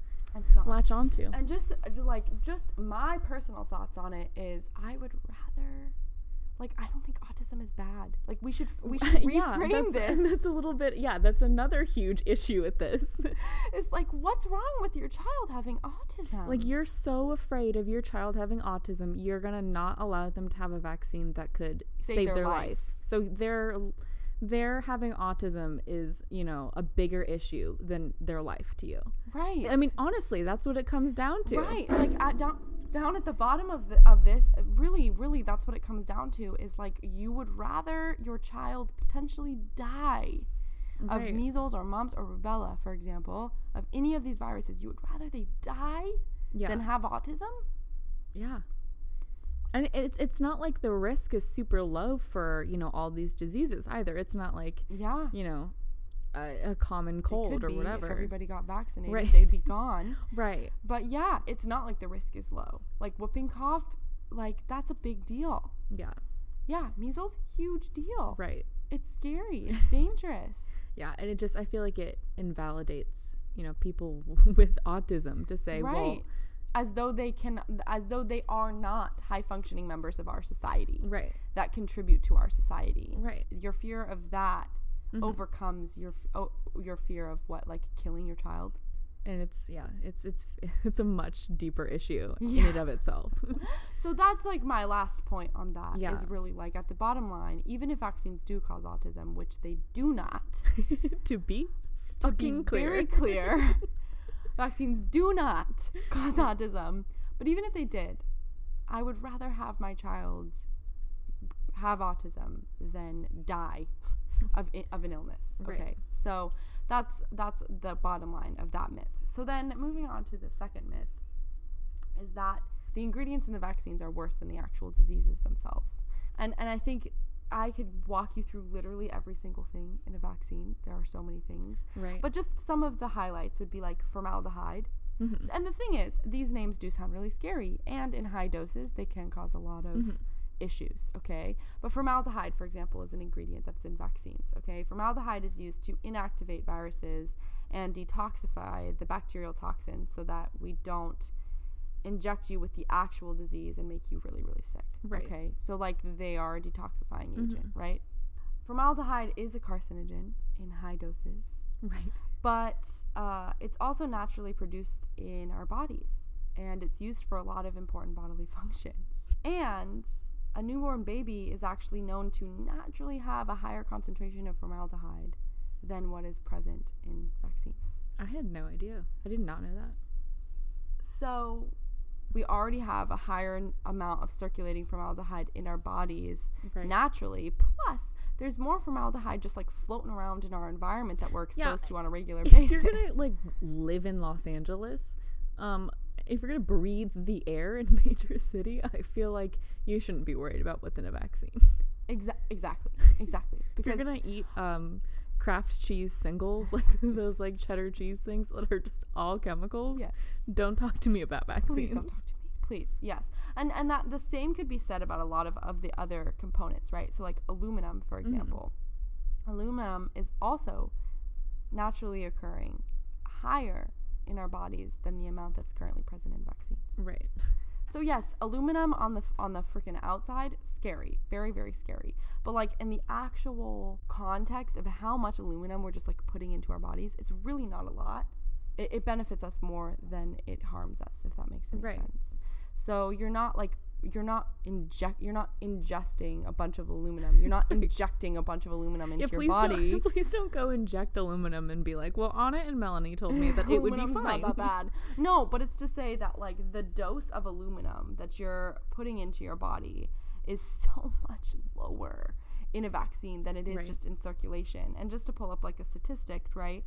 latch onto And just uh, like just my personal thoughts on it is I would rather like I don't think autism is bad. Like we should we should reframe that's, this. that's a little bit yeah that's another huge issue with this It's like what's wrong with your child having autism? Like you're so afraid of your child having autism, you're gonna not allow them to have a vaccine that could Save save, their their, life. life. So their their having autism is, you know, a bigger issue than their life to you. right. I mean, honestly, that's what it comes down to. Right. Like at down down at the bottom of the of this, really, really that's what it comes down to is like you would rather your child potentially die of Right. measles or mumps or rubella, for example, of any of these viruses, you would rather they die Yeah. than have autism? yeah. And it's it's not like the risk is super low for, you know, all these diseases either. It's not like, Yeah. you know, a, a common cold or be whatever. If everybody got vaccinated, Right. they'd be gone. right. But yeah, it's not like the risk is low. Like whooping cough, like that's a big deal. Yeah. Yeah, measles, huge deal. Right. It's scary. It's dangerous. Yeah, and it just I feel like it invalidates, you know, people with autism to say, right. well, as though they can as though they are not high functioning members of our society right, that contribute to our society. right, Your fear of that Mhm. overcomes your oh, your fear of what like killing your child. and it's yeah, it's it's it's a much deeper issue in and of itself. So that's like my last point on that. Is Yeah. really like at the bottom line, even if vaccines do cause autism, which they do not, to be to be fucking clear, very clear, vaccines do not cause autism. But even if they did, I would rather have my child have autism than die of i- of an illness. Right. Okay, so that's that's the bottom line of that myth. So then moving on to the second myth is that the ingredients in the vaccines are worse than the actual diseases themselves. And and I think I could walk you through literally every single thing in a vaccine. There are so many things. Right. But just some of the highlights would be like formaldehyde. Mhm. And the thing is, these names do sound really scary, and in high doses, they can cause a lot of Mhm. issues, okay? But formaldehyde, for example, is an ingredient that's in vaccines, okay? Formaldehyde is used to inactivate viruses and detoxify the bacterial toxins so that we don't inject you with the actual disease and make you really, really sick, Right. okay? So, like, they are a detoxifying agent, Mhm. right? Formaldehyde is a carcinogen in high doses Right. but uh, it's also naturally produced in our bodies and it's used for a lot of important bodily functions and a newborn baby is actually known to naturally have a higher concentration of formaldehyde than what is present in vaccines I had no idea. I did not know that. so we already have a higher n- amount of circulating formaldehyde in our bodies Right. naturally plus there's more formaldehyde just like floating around in our environment that we're Yeah, exposed to on a regular if basis you're gonna like live in Los Angeles, um, if you're gonna breathe the air in a major city, I feel like you shouldn't be worried about what's in a vaccine. Exa- exactly, exactly. If Because you're gonna eat um Kraft cheese singles, like those like cheddar cheese things that are just all chemicals, Yes. don't talk to me about vaccines. please don't talk to me, please. Yes, and and that the same could be said about a lot of of the other components, right? So like aluminum, for Mhm. example, aluminum is also naturally occurring higher in our bodies than the amount that's currently present in vaccines. Right. So yes, aluminum on the on the freaking outside, scary, very very scary. But like in the actual context of how much aluminum we're just like putting into our bodies, it's really not a lot. It, it benefits us more than it harms us, if that makes any Right. sense. So you're not like you're not inject you're not ingesting a bunch of aluminum. You're not injecting a bunch of aluminum into Yeah, your body. don't please don't go inject aluminum and be like, well, Anna and Melanie told me that it would be fine. Not that bad. No, but it's to say that like the dose of aluminum that you're putting into your body is so much lower in a vaccine than it is Right. just in circulation. And just to pull up like a statistic, right?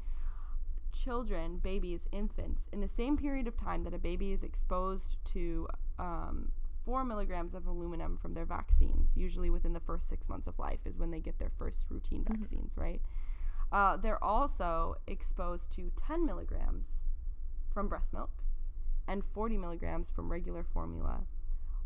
Children, babies, infants, in the same period of time that a baby is exposed to um, four milligrams of aluminum from their vaccines, usually within the first six months of life, is when they get their first routine Mhm. vaccines, right? Uh, they're also exposed to 10 milligrams from breast milk and 40 milligrams from regular formula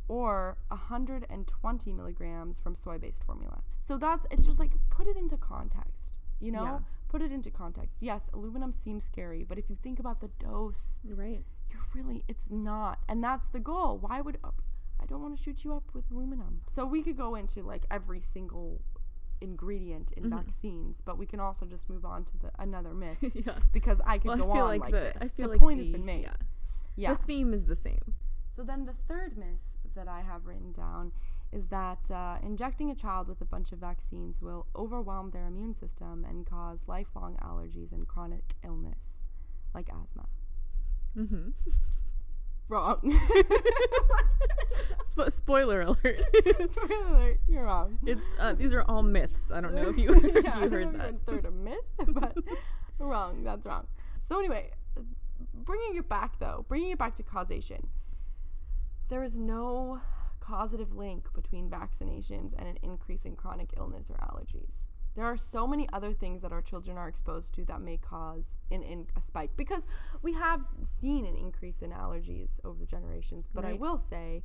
or 120 milligrams from soy based formula. So that's, it's just like put it into context, you know? Yeah. Put it into context. Yes, aluminum seems scary, but if you think about the dose, Right. you're really, it's not. And that's the goal. Why would, I don't want to shoot you up with aluminum. So we could go into like every single ingredient in Mhm. vaccines, but we can also just move on to the another myth yeah. because I could Well, go I feel on like, like the this. I feel the like point has been made. Yeah. Yeah. The theme is the same. So then the third myth that I have written down is that uh, injecting a child with a bunch of vaccines will overwhelm their immune system and cause lifelong allergies and chronic illness, like asthma. Mm-hmm. Wrong. Spo- spoiler alert. Spoiler alert, you're wrong. it's uh, these are all myths. I don't know if you if yeah, you heard that. third a myth, but wrong. That's wrong. So anyway, bringing it back though, bringing it back to causation. There is no causative link between vaccinations and an increase in chronic illness or allergies. There are so many other things that our children are exposed to that may cause an, in a spike because we have seen an increase in allergies over the generations. But I will say,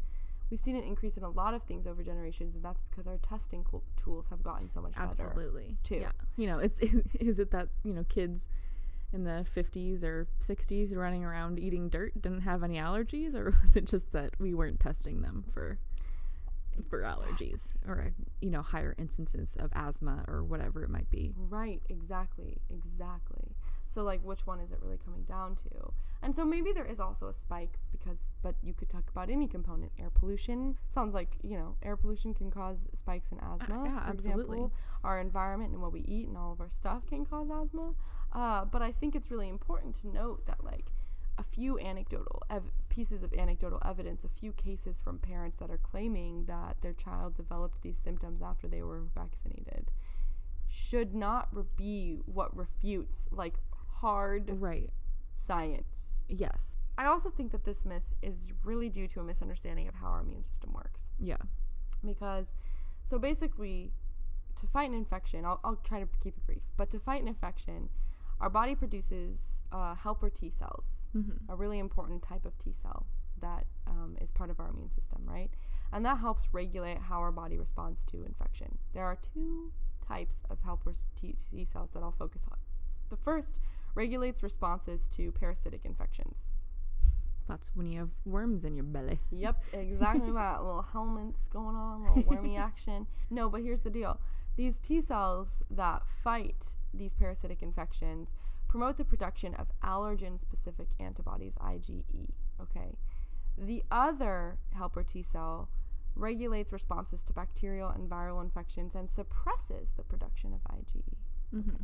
we've seen an increase in a lot of things over generations, and that's because our testing co- tools have gotten so much better. Absolutely. too. Yeah. You know, it's is it that you know kids in the 50s or 60s running around eating dirt didn't have any allergies, or was it just that we weren't testing them for for allergies or you know higher instances of asthma or whatever it might be? Right, exactly, exactly. So like which one is it really coming down to? And so maybe there is also a spike because but you could talk about any component. Air pollution sounds like, you know, air pollution can cause spikes in asthma. Uh, yeah, for absolutely. Example. Our environment and what we eat and all of our stuff can cause asthma. Uh, but I think it's really important to note that like a few anecdotal ev- pieces of anecdotal evidence, a few cases from parents that are claiming that their child developed these symptoms after they were vaccinated should not re- be what refutes like hard Right. science. Yes. I also think that this myth is really due to a misunderstanding of how our immune system works Yeah. because so basically to fight an infection, I'll, I'll try to keep it brief, but to fight an infection, our body produces uh, helper T cells, Mm-hmm. a really important type of T cell that um, is part of our immune system, right? And that helps regulate how our body responds to infection. There are two types of helper T, T cells that I'll focus on. The first regulates responses to parasitic infections. That's when you have worms in your belly. Yep, exactly that. Little helminths going on, little wormy action. No, but here's the deal. These T cells that fight these parasitic infections promote the production of allergen specific antibodies, IgE. Okay. The other helper T cell regulates responses to bacterial and viral infections and suppresses the production of IgE. Mm-hmm.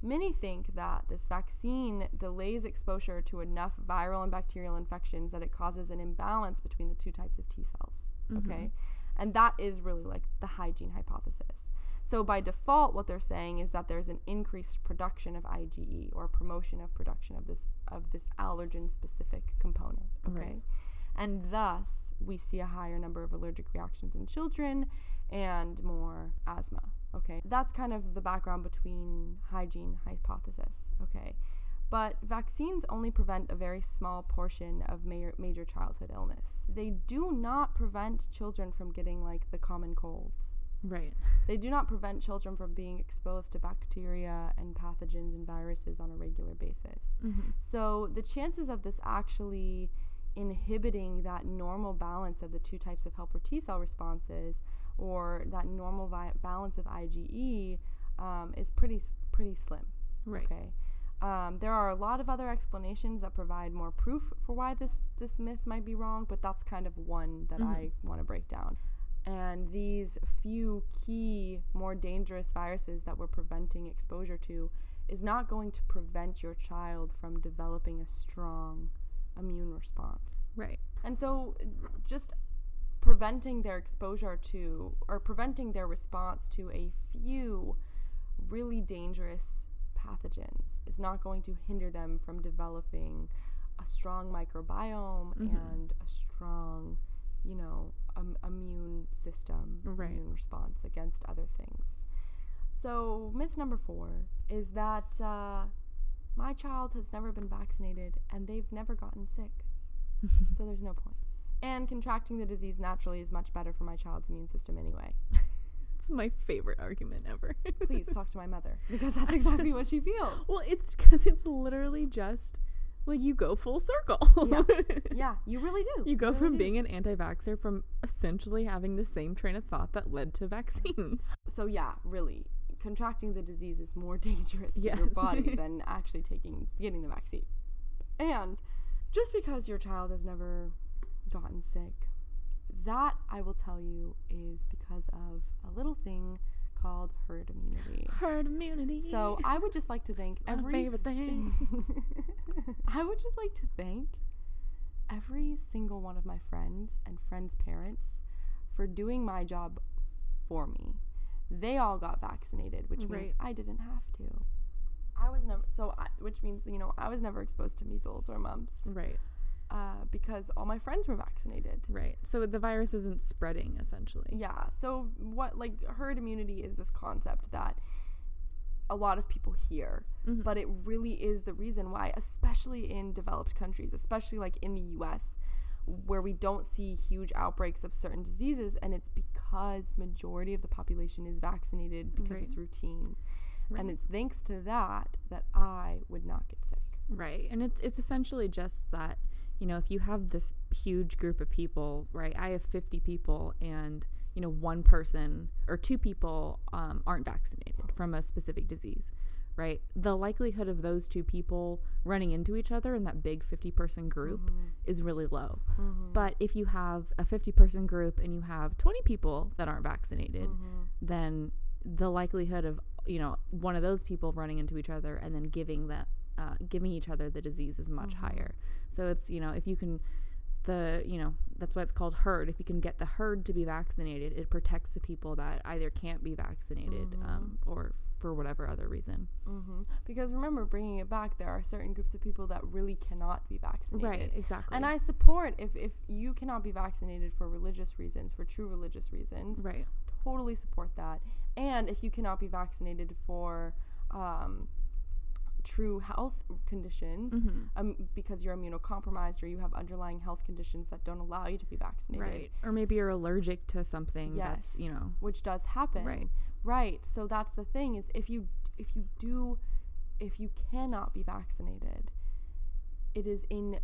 Many think that this vaccine delays exposure to enough viral and bacterial infections that it causes an imbalance between the two types of T cells. Okay. And that is really like the hygiene hypothesis. So by default, what they're saying is that there's an increased production of IgE or promotion of production of this of this allergen specific component. Okay. Right. And thus we see a higher number of allergic reactions in children and more asthma. Okay. That's kind of the background between hygiene hypothesis. Okay. But vaccines only prevent a very small portion of ma- major childhood illness. They do not prevent children from getting like the common colds. Right. They do not prevent children from being exposed to bacteria and pathogens and viruses on a regular basis. Mm-hmm. So the chances of this actually inhibiting that normal balance of the two types of helper T cell responses or that normal vi- balance of IgE um, is pretty pretty slim. Right. Okay. Um, there are a lot of other explanations that provide more proof for why this this myth might be wrong, but that's kind of one that Mhm. I want to break down. And these few key, more dangerous viruses that we're preventing exposure to is not going to prevent your child from developing a strong immune response. Right. And so, just preventing their exposure to or preventing their response to a few really dangerous pathogens is not going to hinder them from developing a strong microbiome Mhm. and a strong, you know, um, immune system, Right. immune response against other things. So, myth number four is that uh, my child has never been vaccinated and they've never gotten sick so there's no point. And contracting the disease naturally is much better for my child's immune system anyway. It's my favorite argument ever. Please talk to my mother because that's exactly just- what she feels. Well, it's because it's literally just like you go full circle. Yeah. Yeah, you really do. You go really from do. being an anti vaxxer from essentially having the same train of thought that led to vaccines. so yeah, really, contracting the disease is more dangerous to your body than actually taking getting the vaccine. And just because your child has never gotten sick, that I will tell you is because of a little thing called herd immunity. Herd immunity. So I would just like to thank It's every favorite thing. sing- I would just like to thank every single one of my friends and friends' parents for doing my job for me. They all got vaccinated, which means I didn't have to. I was never so, I, which means you know I was never exposed to measles or mumps right, uh, because all my friends were vaccinated. right. So the virus isn't spreading essentially. Yeah. So what like herd immunity is this concept that a lot of people hear, Mhm. but it really is the reason why, especially in developed countries, especially like in the US, where we don't see huge outbreaks of certain diseases, and it's because majority of the population is vaccinated because Right. it's routine. Right. And it's thanks to that that I would not get sick. Right. And it's it's essentially just that, you know, if you have this huge group of people, right? I have 50 people and, you know, one person or two people um, aren't vaccinated from a specific disease, right? The likelihood of those two people running into each other in that big 50 person group is really low. Mm-hmm. But if you have a 50 person group and you have 20 people that aren't vaccinated, Mm-hmm. then the likelihood of you know one of those people running into each other and then giving that uh, giving each other the disease is much Mhm. higher so it's you know if you can the you know that's why it's called herd if you can get the herd to be vaccinated it protects the people that either can't be vaccinated Mhm. um, or for whatever other reason hmm Because remember, bringing it back, there are certain groups of people that really cannot be vaccinated. right exactly And I support if, if you cannot be vaccinated for religious reasons, for true religious reasons, right totally support that. And if you cannot be vaccinated for um, true health conditions Mm-hmm. um, because you're immunocompromised or you have underlying health conditions that don't allow you to be vaccinated. Right. Or maybe you're allergic to something that's, you know, which does happen. Right. Right. So that's the thing is if you if you do if you cannot be vaccinated, it is in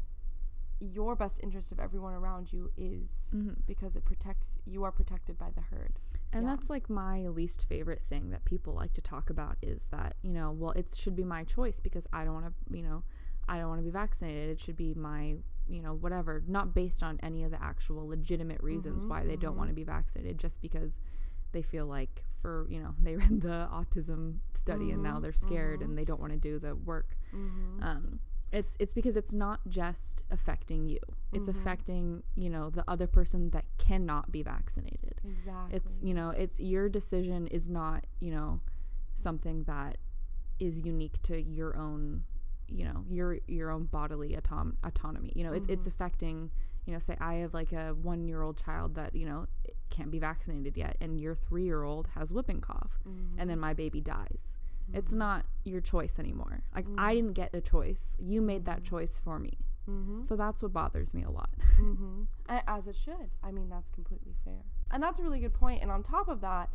your best interest of everyone around you is mhm. because it protects you are protected by the herd. And Yeah. that's like my least favorite thing that people like to talk about is that, you know, well, it should be my choice because I don't want to, you know, I don't want to be vaccinated. It should be my, you know, whatever, not based on any of the actual legitimate reasons Mhm, why they don't want to be vaccinated, just because they feel like for, you know, they read the autism study and now Mhm, they're scared mhm. and they don't want to do the work. Mm-hmm. Um, it's it's because it's not just affecting you. It's Mhm. affecting, you know, the other person that cannot be vaccinated exactly. it's you know it's your decision is not you know something that is unique to your own you know your your own bodily autom- autonomy you know it's it's Mhm. affecting you know say i have like a one year old child that you know can't be vaccinated yet and your three year old has whooping cough and then my baby dies it's Mhm. not your choice anymore like i Mhm. didn't get a choice you made that Mhm. choice for me Mm-hmm. so that's what bothers me a lot mm-hmm. As it should. I mean, that's completely fair. And that's a really good point. And on top of that,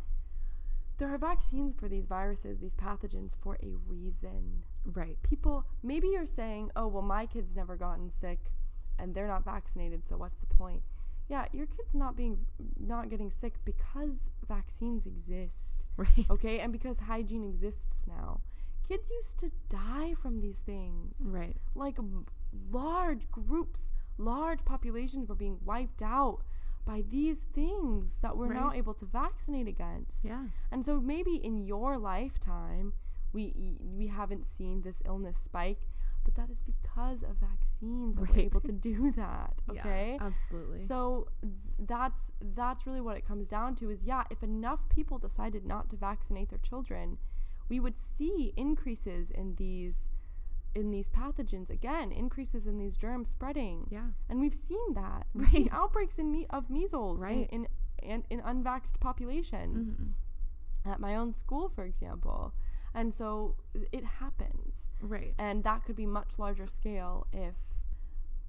there are vaccines for these viruses, these pathogens, for a reason. right People, maybe you're saying, oh, well, my kid's never gotten sick and they're not vaccinated, so what's the point? Yeah, your kid's not being not getting sick because vaccines exist. Right Okay? And because hygiene exists now. Kids used to die from these things right like m- large groups, large populations were being wiped out by these things that we're now able to vaccinate against. yeah And so maybe in your lifetime we we haven't seen this illness spike, but that is because of vaccines that we're able to do that, okay? yeah, absolutely So that's that's really what it comes down to is yeah, if enough people decided not to vaccinate their children, we would see increases in these in these pathogens again, increases in these germs spreading. yeah And we've seen that. We've seen outbreaks in me- of measles Right. in, in, in in unvaxxed populations Mhm. at my own school, for example. And so it happens. Right. And that could be much larger scale if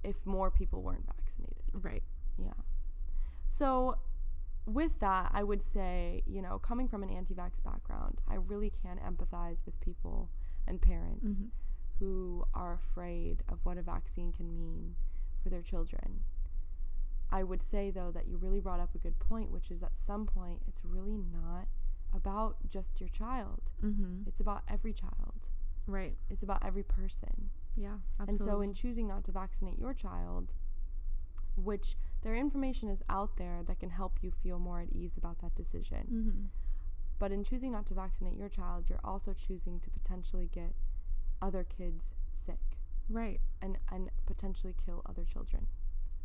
if more people weren't vaccinated. Right. Yeah. So, with that, I would say, you know, coming from an anti vax background, I really can empathize with people and parents Mhm. who are afraid of what a vaccine can mean for their children. I would say, though, that you really brought up a good point, which is at some point, it's really not about just your child, Mm-hmm. it's about every child, Right. it's about every person. Yeah. And so, in choosing not to vaccinate your child, which their information is out there that can help you feel more at ease about that decision. Mm-hmm. But in choosing not to vaccinate your child, you're also choosing to potentially get other kids sick Right. and, and potentially kill other children.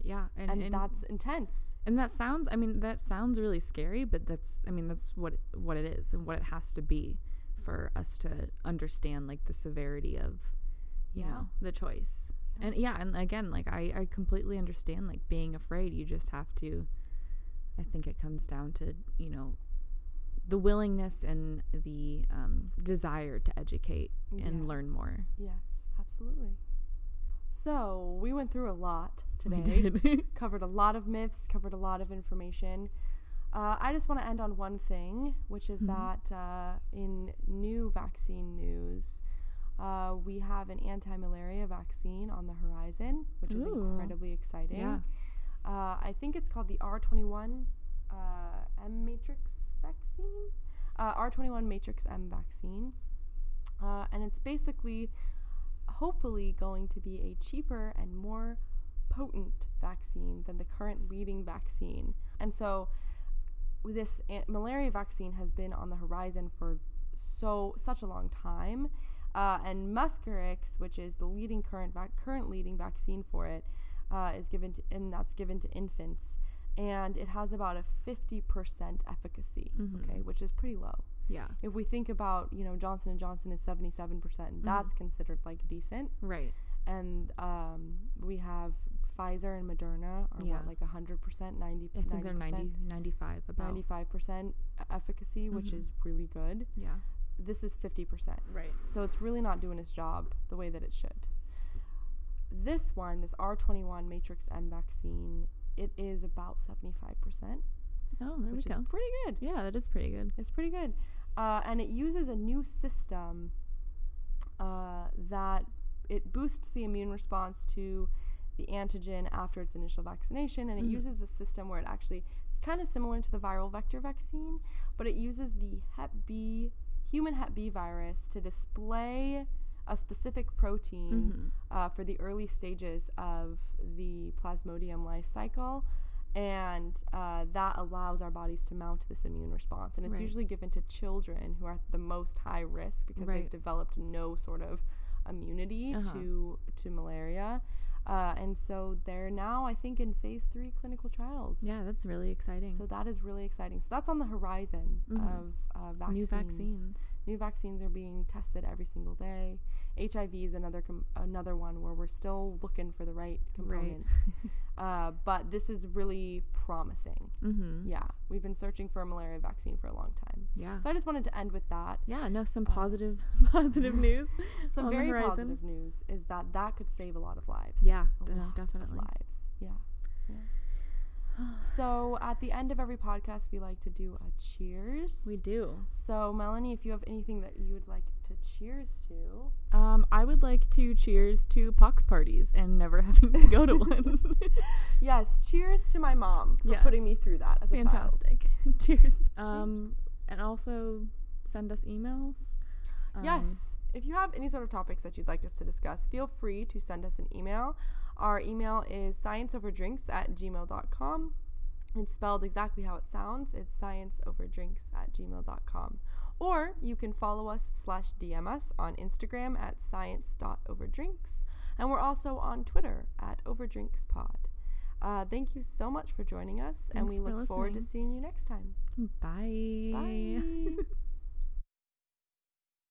Yeah. And And, and, that's intense. and that sounds. I mean, that sounds really scary, but that's. I mean, that's what what it is and what it has to be for us to understand like the severity of, you Yeah. know, the choice. Yeah. And yeah, and again, like I I completely understand like being afraid. You just have to. I think it comes down to you know. The willingness and the um, desire to educate and learn more. Yes, absolutely. So, we went through a lot today. We did. covered a lot of myths, covered a lot of information. Uh, I just want to end on one thing, which is Mhm. that uh, in new vaccine news, uh, we have an anti malaria vaccine on the horizon, which is incredibly exciting. Yeah. Uh, I think it's called the R21 uh, M Matrix vaccine, uh, R21 Matrix M vaccine. Uh, and it's basically, hopefully, going to be a cheaper and more potent vaccine than the current leading vaccine. And so, this malaria vaccine has been on the horizon for so such a long time. Uh, and Mosquirix, which is the leading current vac- current leading vaccine for it, uh, is given to, and that's given to infants, and it has about a fifty percent efficacy. Mhm. Okay, which is pretty low. Yeah. If we think about, you know, Johnson and Johnson is seventy seven percent, that's considered like decent, Right. and um, we have Pfizer and Moderna are Yeah. what like 100%, 90 I think they're 90, 90%, 95 about. 95% efficacy, which Mhm. is really good. Yeah. This is 50%. Right. So it's really not doing its job the way that it should. This one, this R21 Matrix M vaccine, it is about 75%, Oh, there which we is go. pretty good. Yeah, that is pretty good. It's pretty good. Uh, and it uses a new system uh, that it boosts the immune response to the antigen after its initial vaccination. And it Mhm. uses a system where it actually, it's kind of similar to the viral vector vaccine, but it uses the Hep B, human Hep B virus to display a specific protein Mhm. uh, for the early stages of the plasmodium life cycle. And uh, that allows our bodies to mount this immune response. And it's Right. usually given to children who are at the most high risk because Right. they've developed no sort of immunity Uh-huh. to, to malaria. Uh, and so they're now, I think, in phase three clinical trials. Yeah, that's really exciting. So that is really exciting. So that's on the horizon Mhm. of uh, vaccines. New vaccines. New vaccines are being tested every single day. HIV is another com- another one where we're still looking for the right components. uh, but this is really promising. Mm-hmm. Yeah, we've been searching for a malaria vaccine for a long time. Yeah. So I just wanted to end with that. Yeah, no, some Uh, positive, positive news. Some very positive news is that that could save a lot of lives. Yeah, a d- no, lot definitely. of lives. Yeah. yeah. So at the end of every podcast, we like to do a cheers. We do. So Melanie, if you have anything that you would like to cheers to, Um, I would like to cheers to pox parties and never having to go to one. yes, cheers to my mom for Yes. putting me through that as a child. Fantastic. cheers. Um, and also send us emails. Um, Yes. If you have any sort of topics that you'd like us to discuss, feel free to send us an email. Our email is scienceoverdrinks at gmail.com. It's spelled exactly how it sounds. It's scienceoverdrinks at gmail.com. Or you can follow us slash DM us on Instagram at science.overdrinks. And we're also on Twitter at overdrinkspod. Uh, thank you so much for joining us, and we Thanks look forward to seeing you next time. Bye. Bye.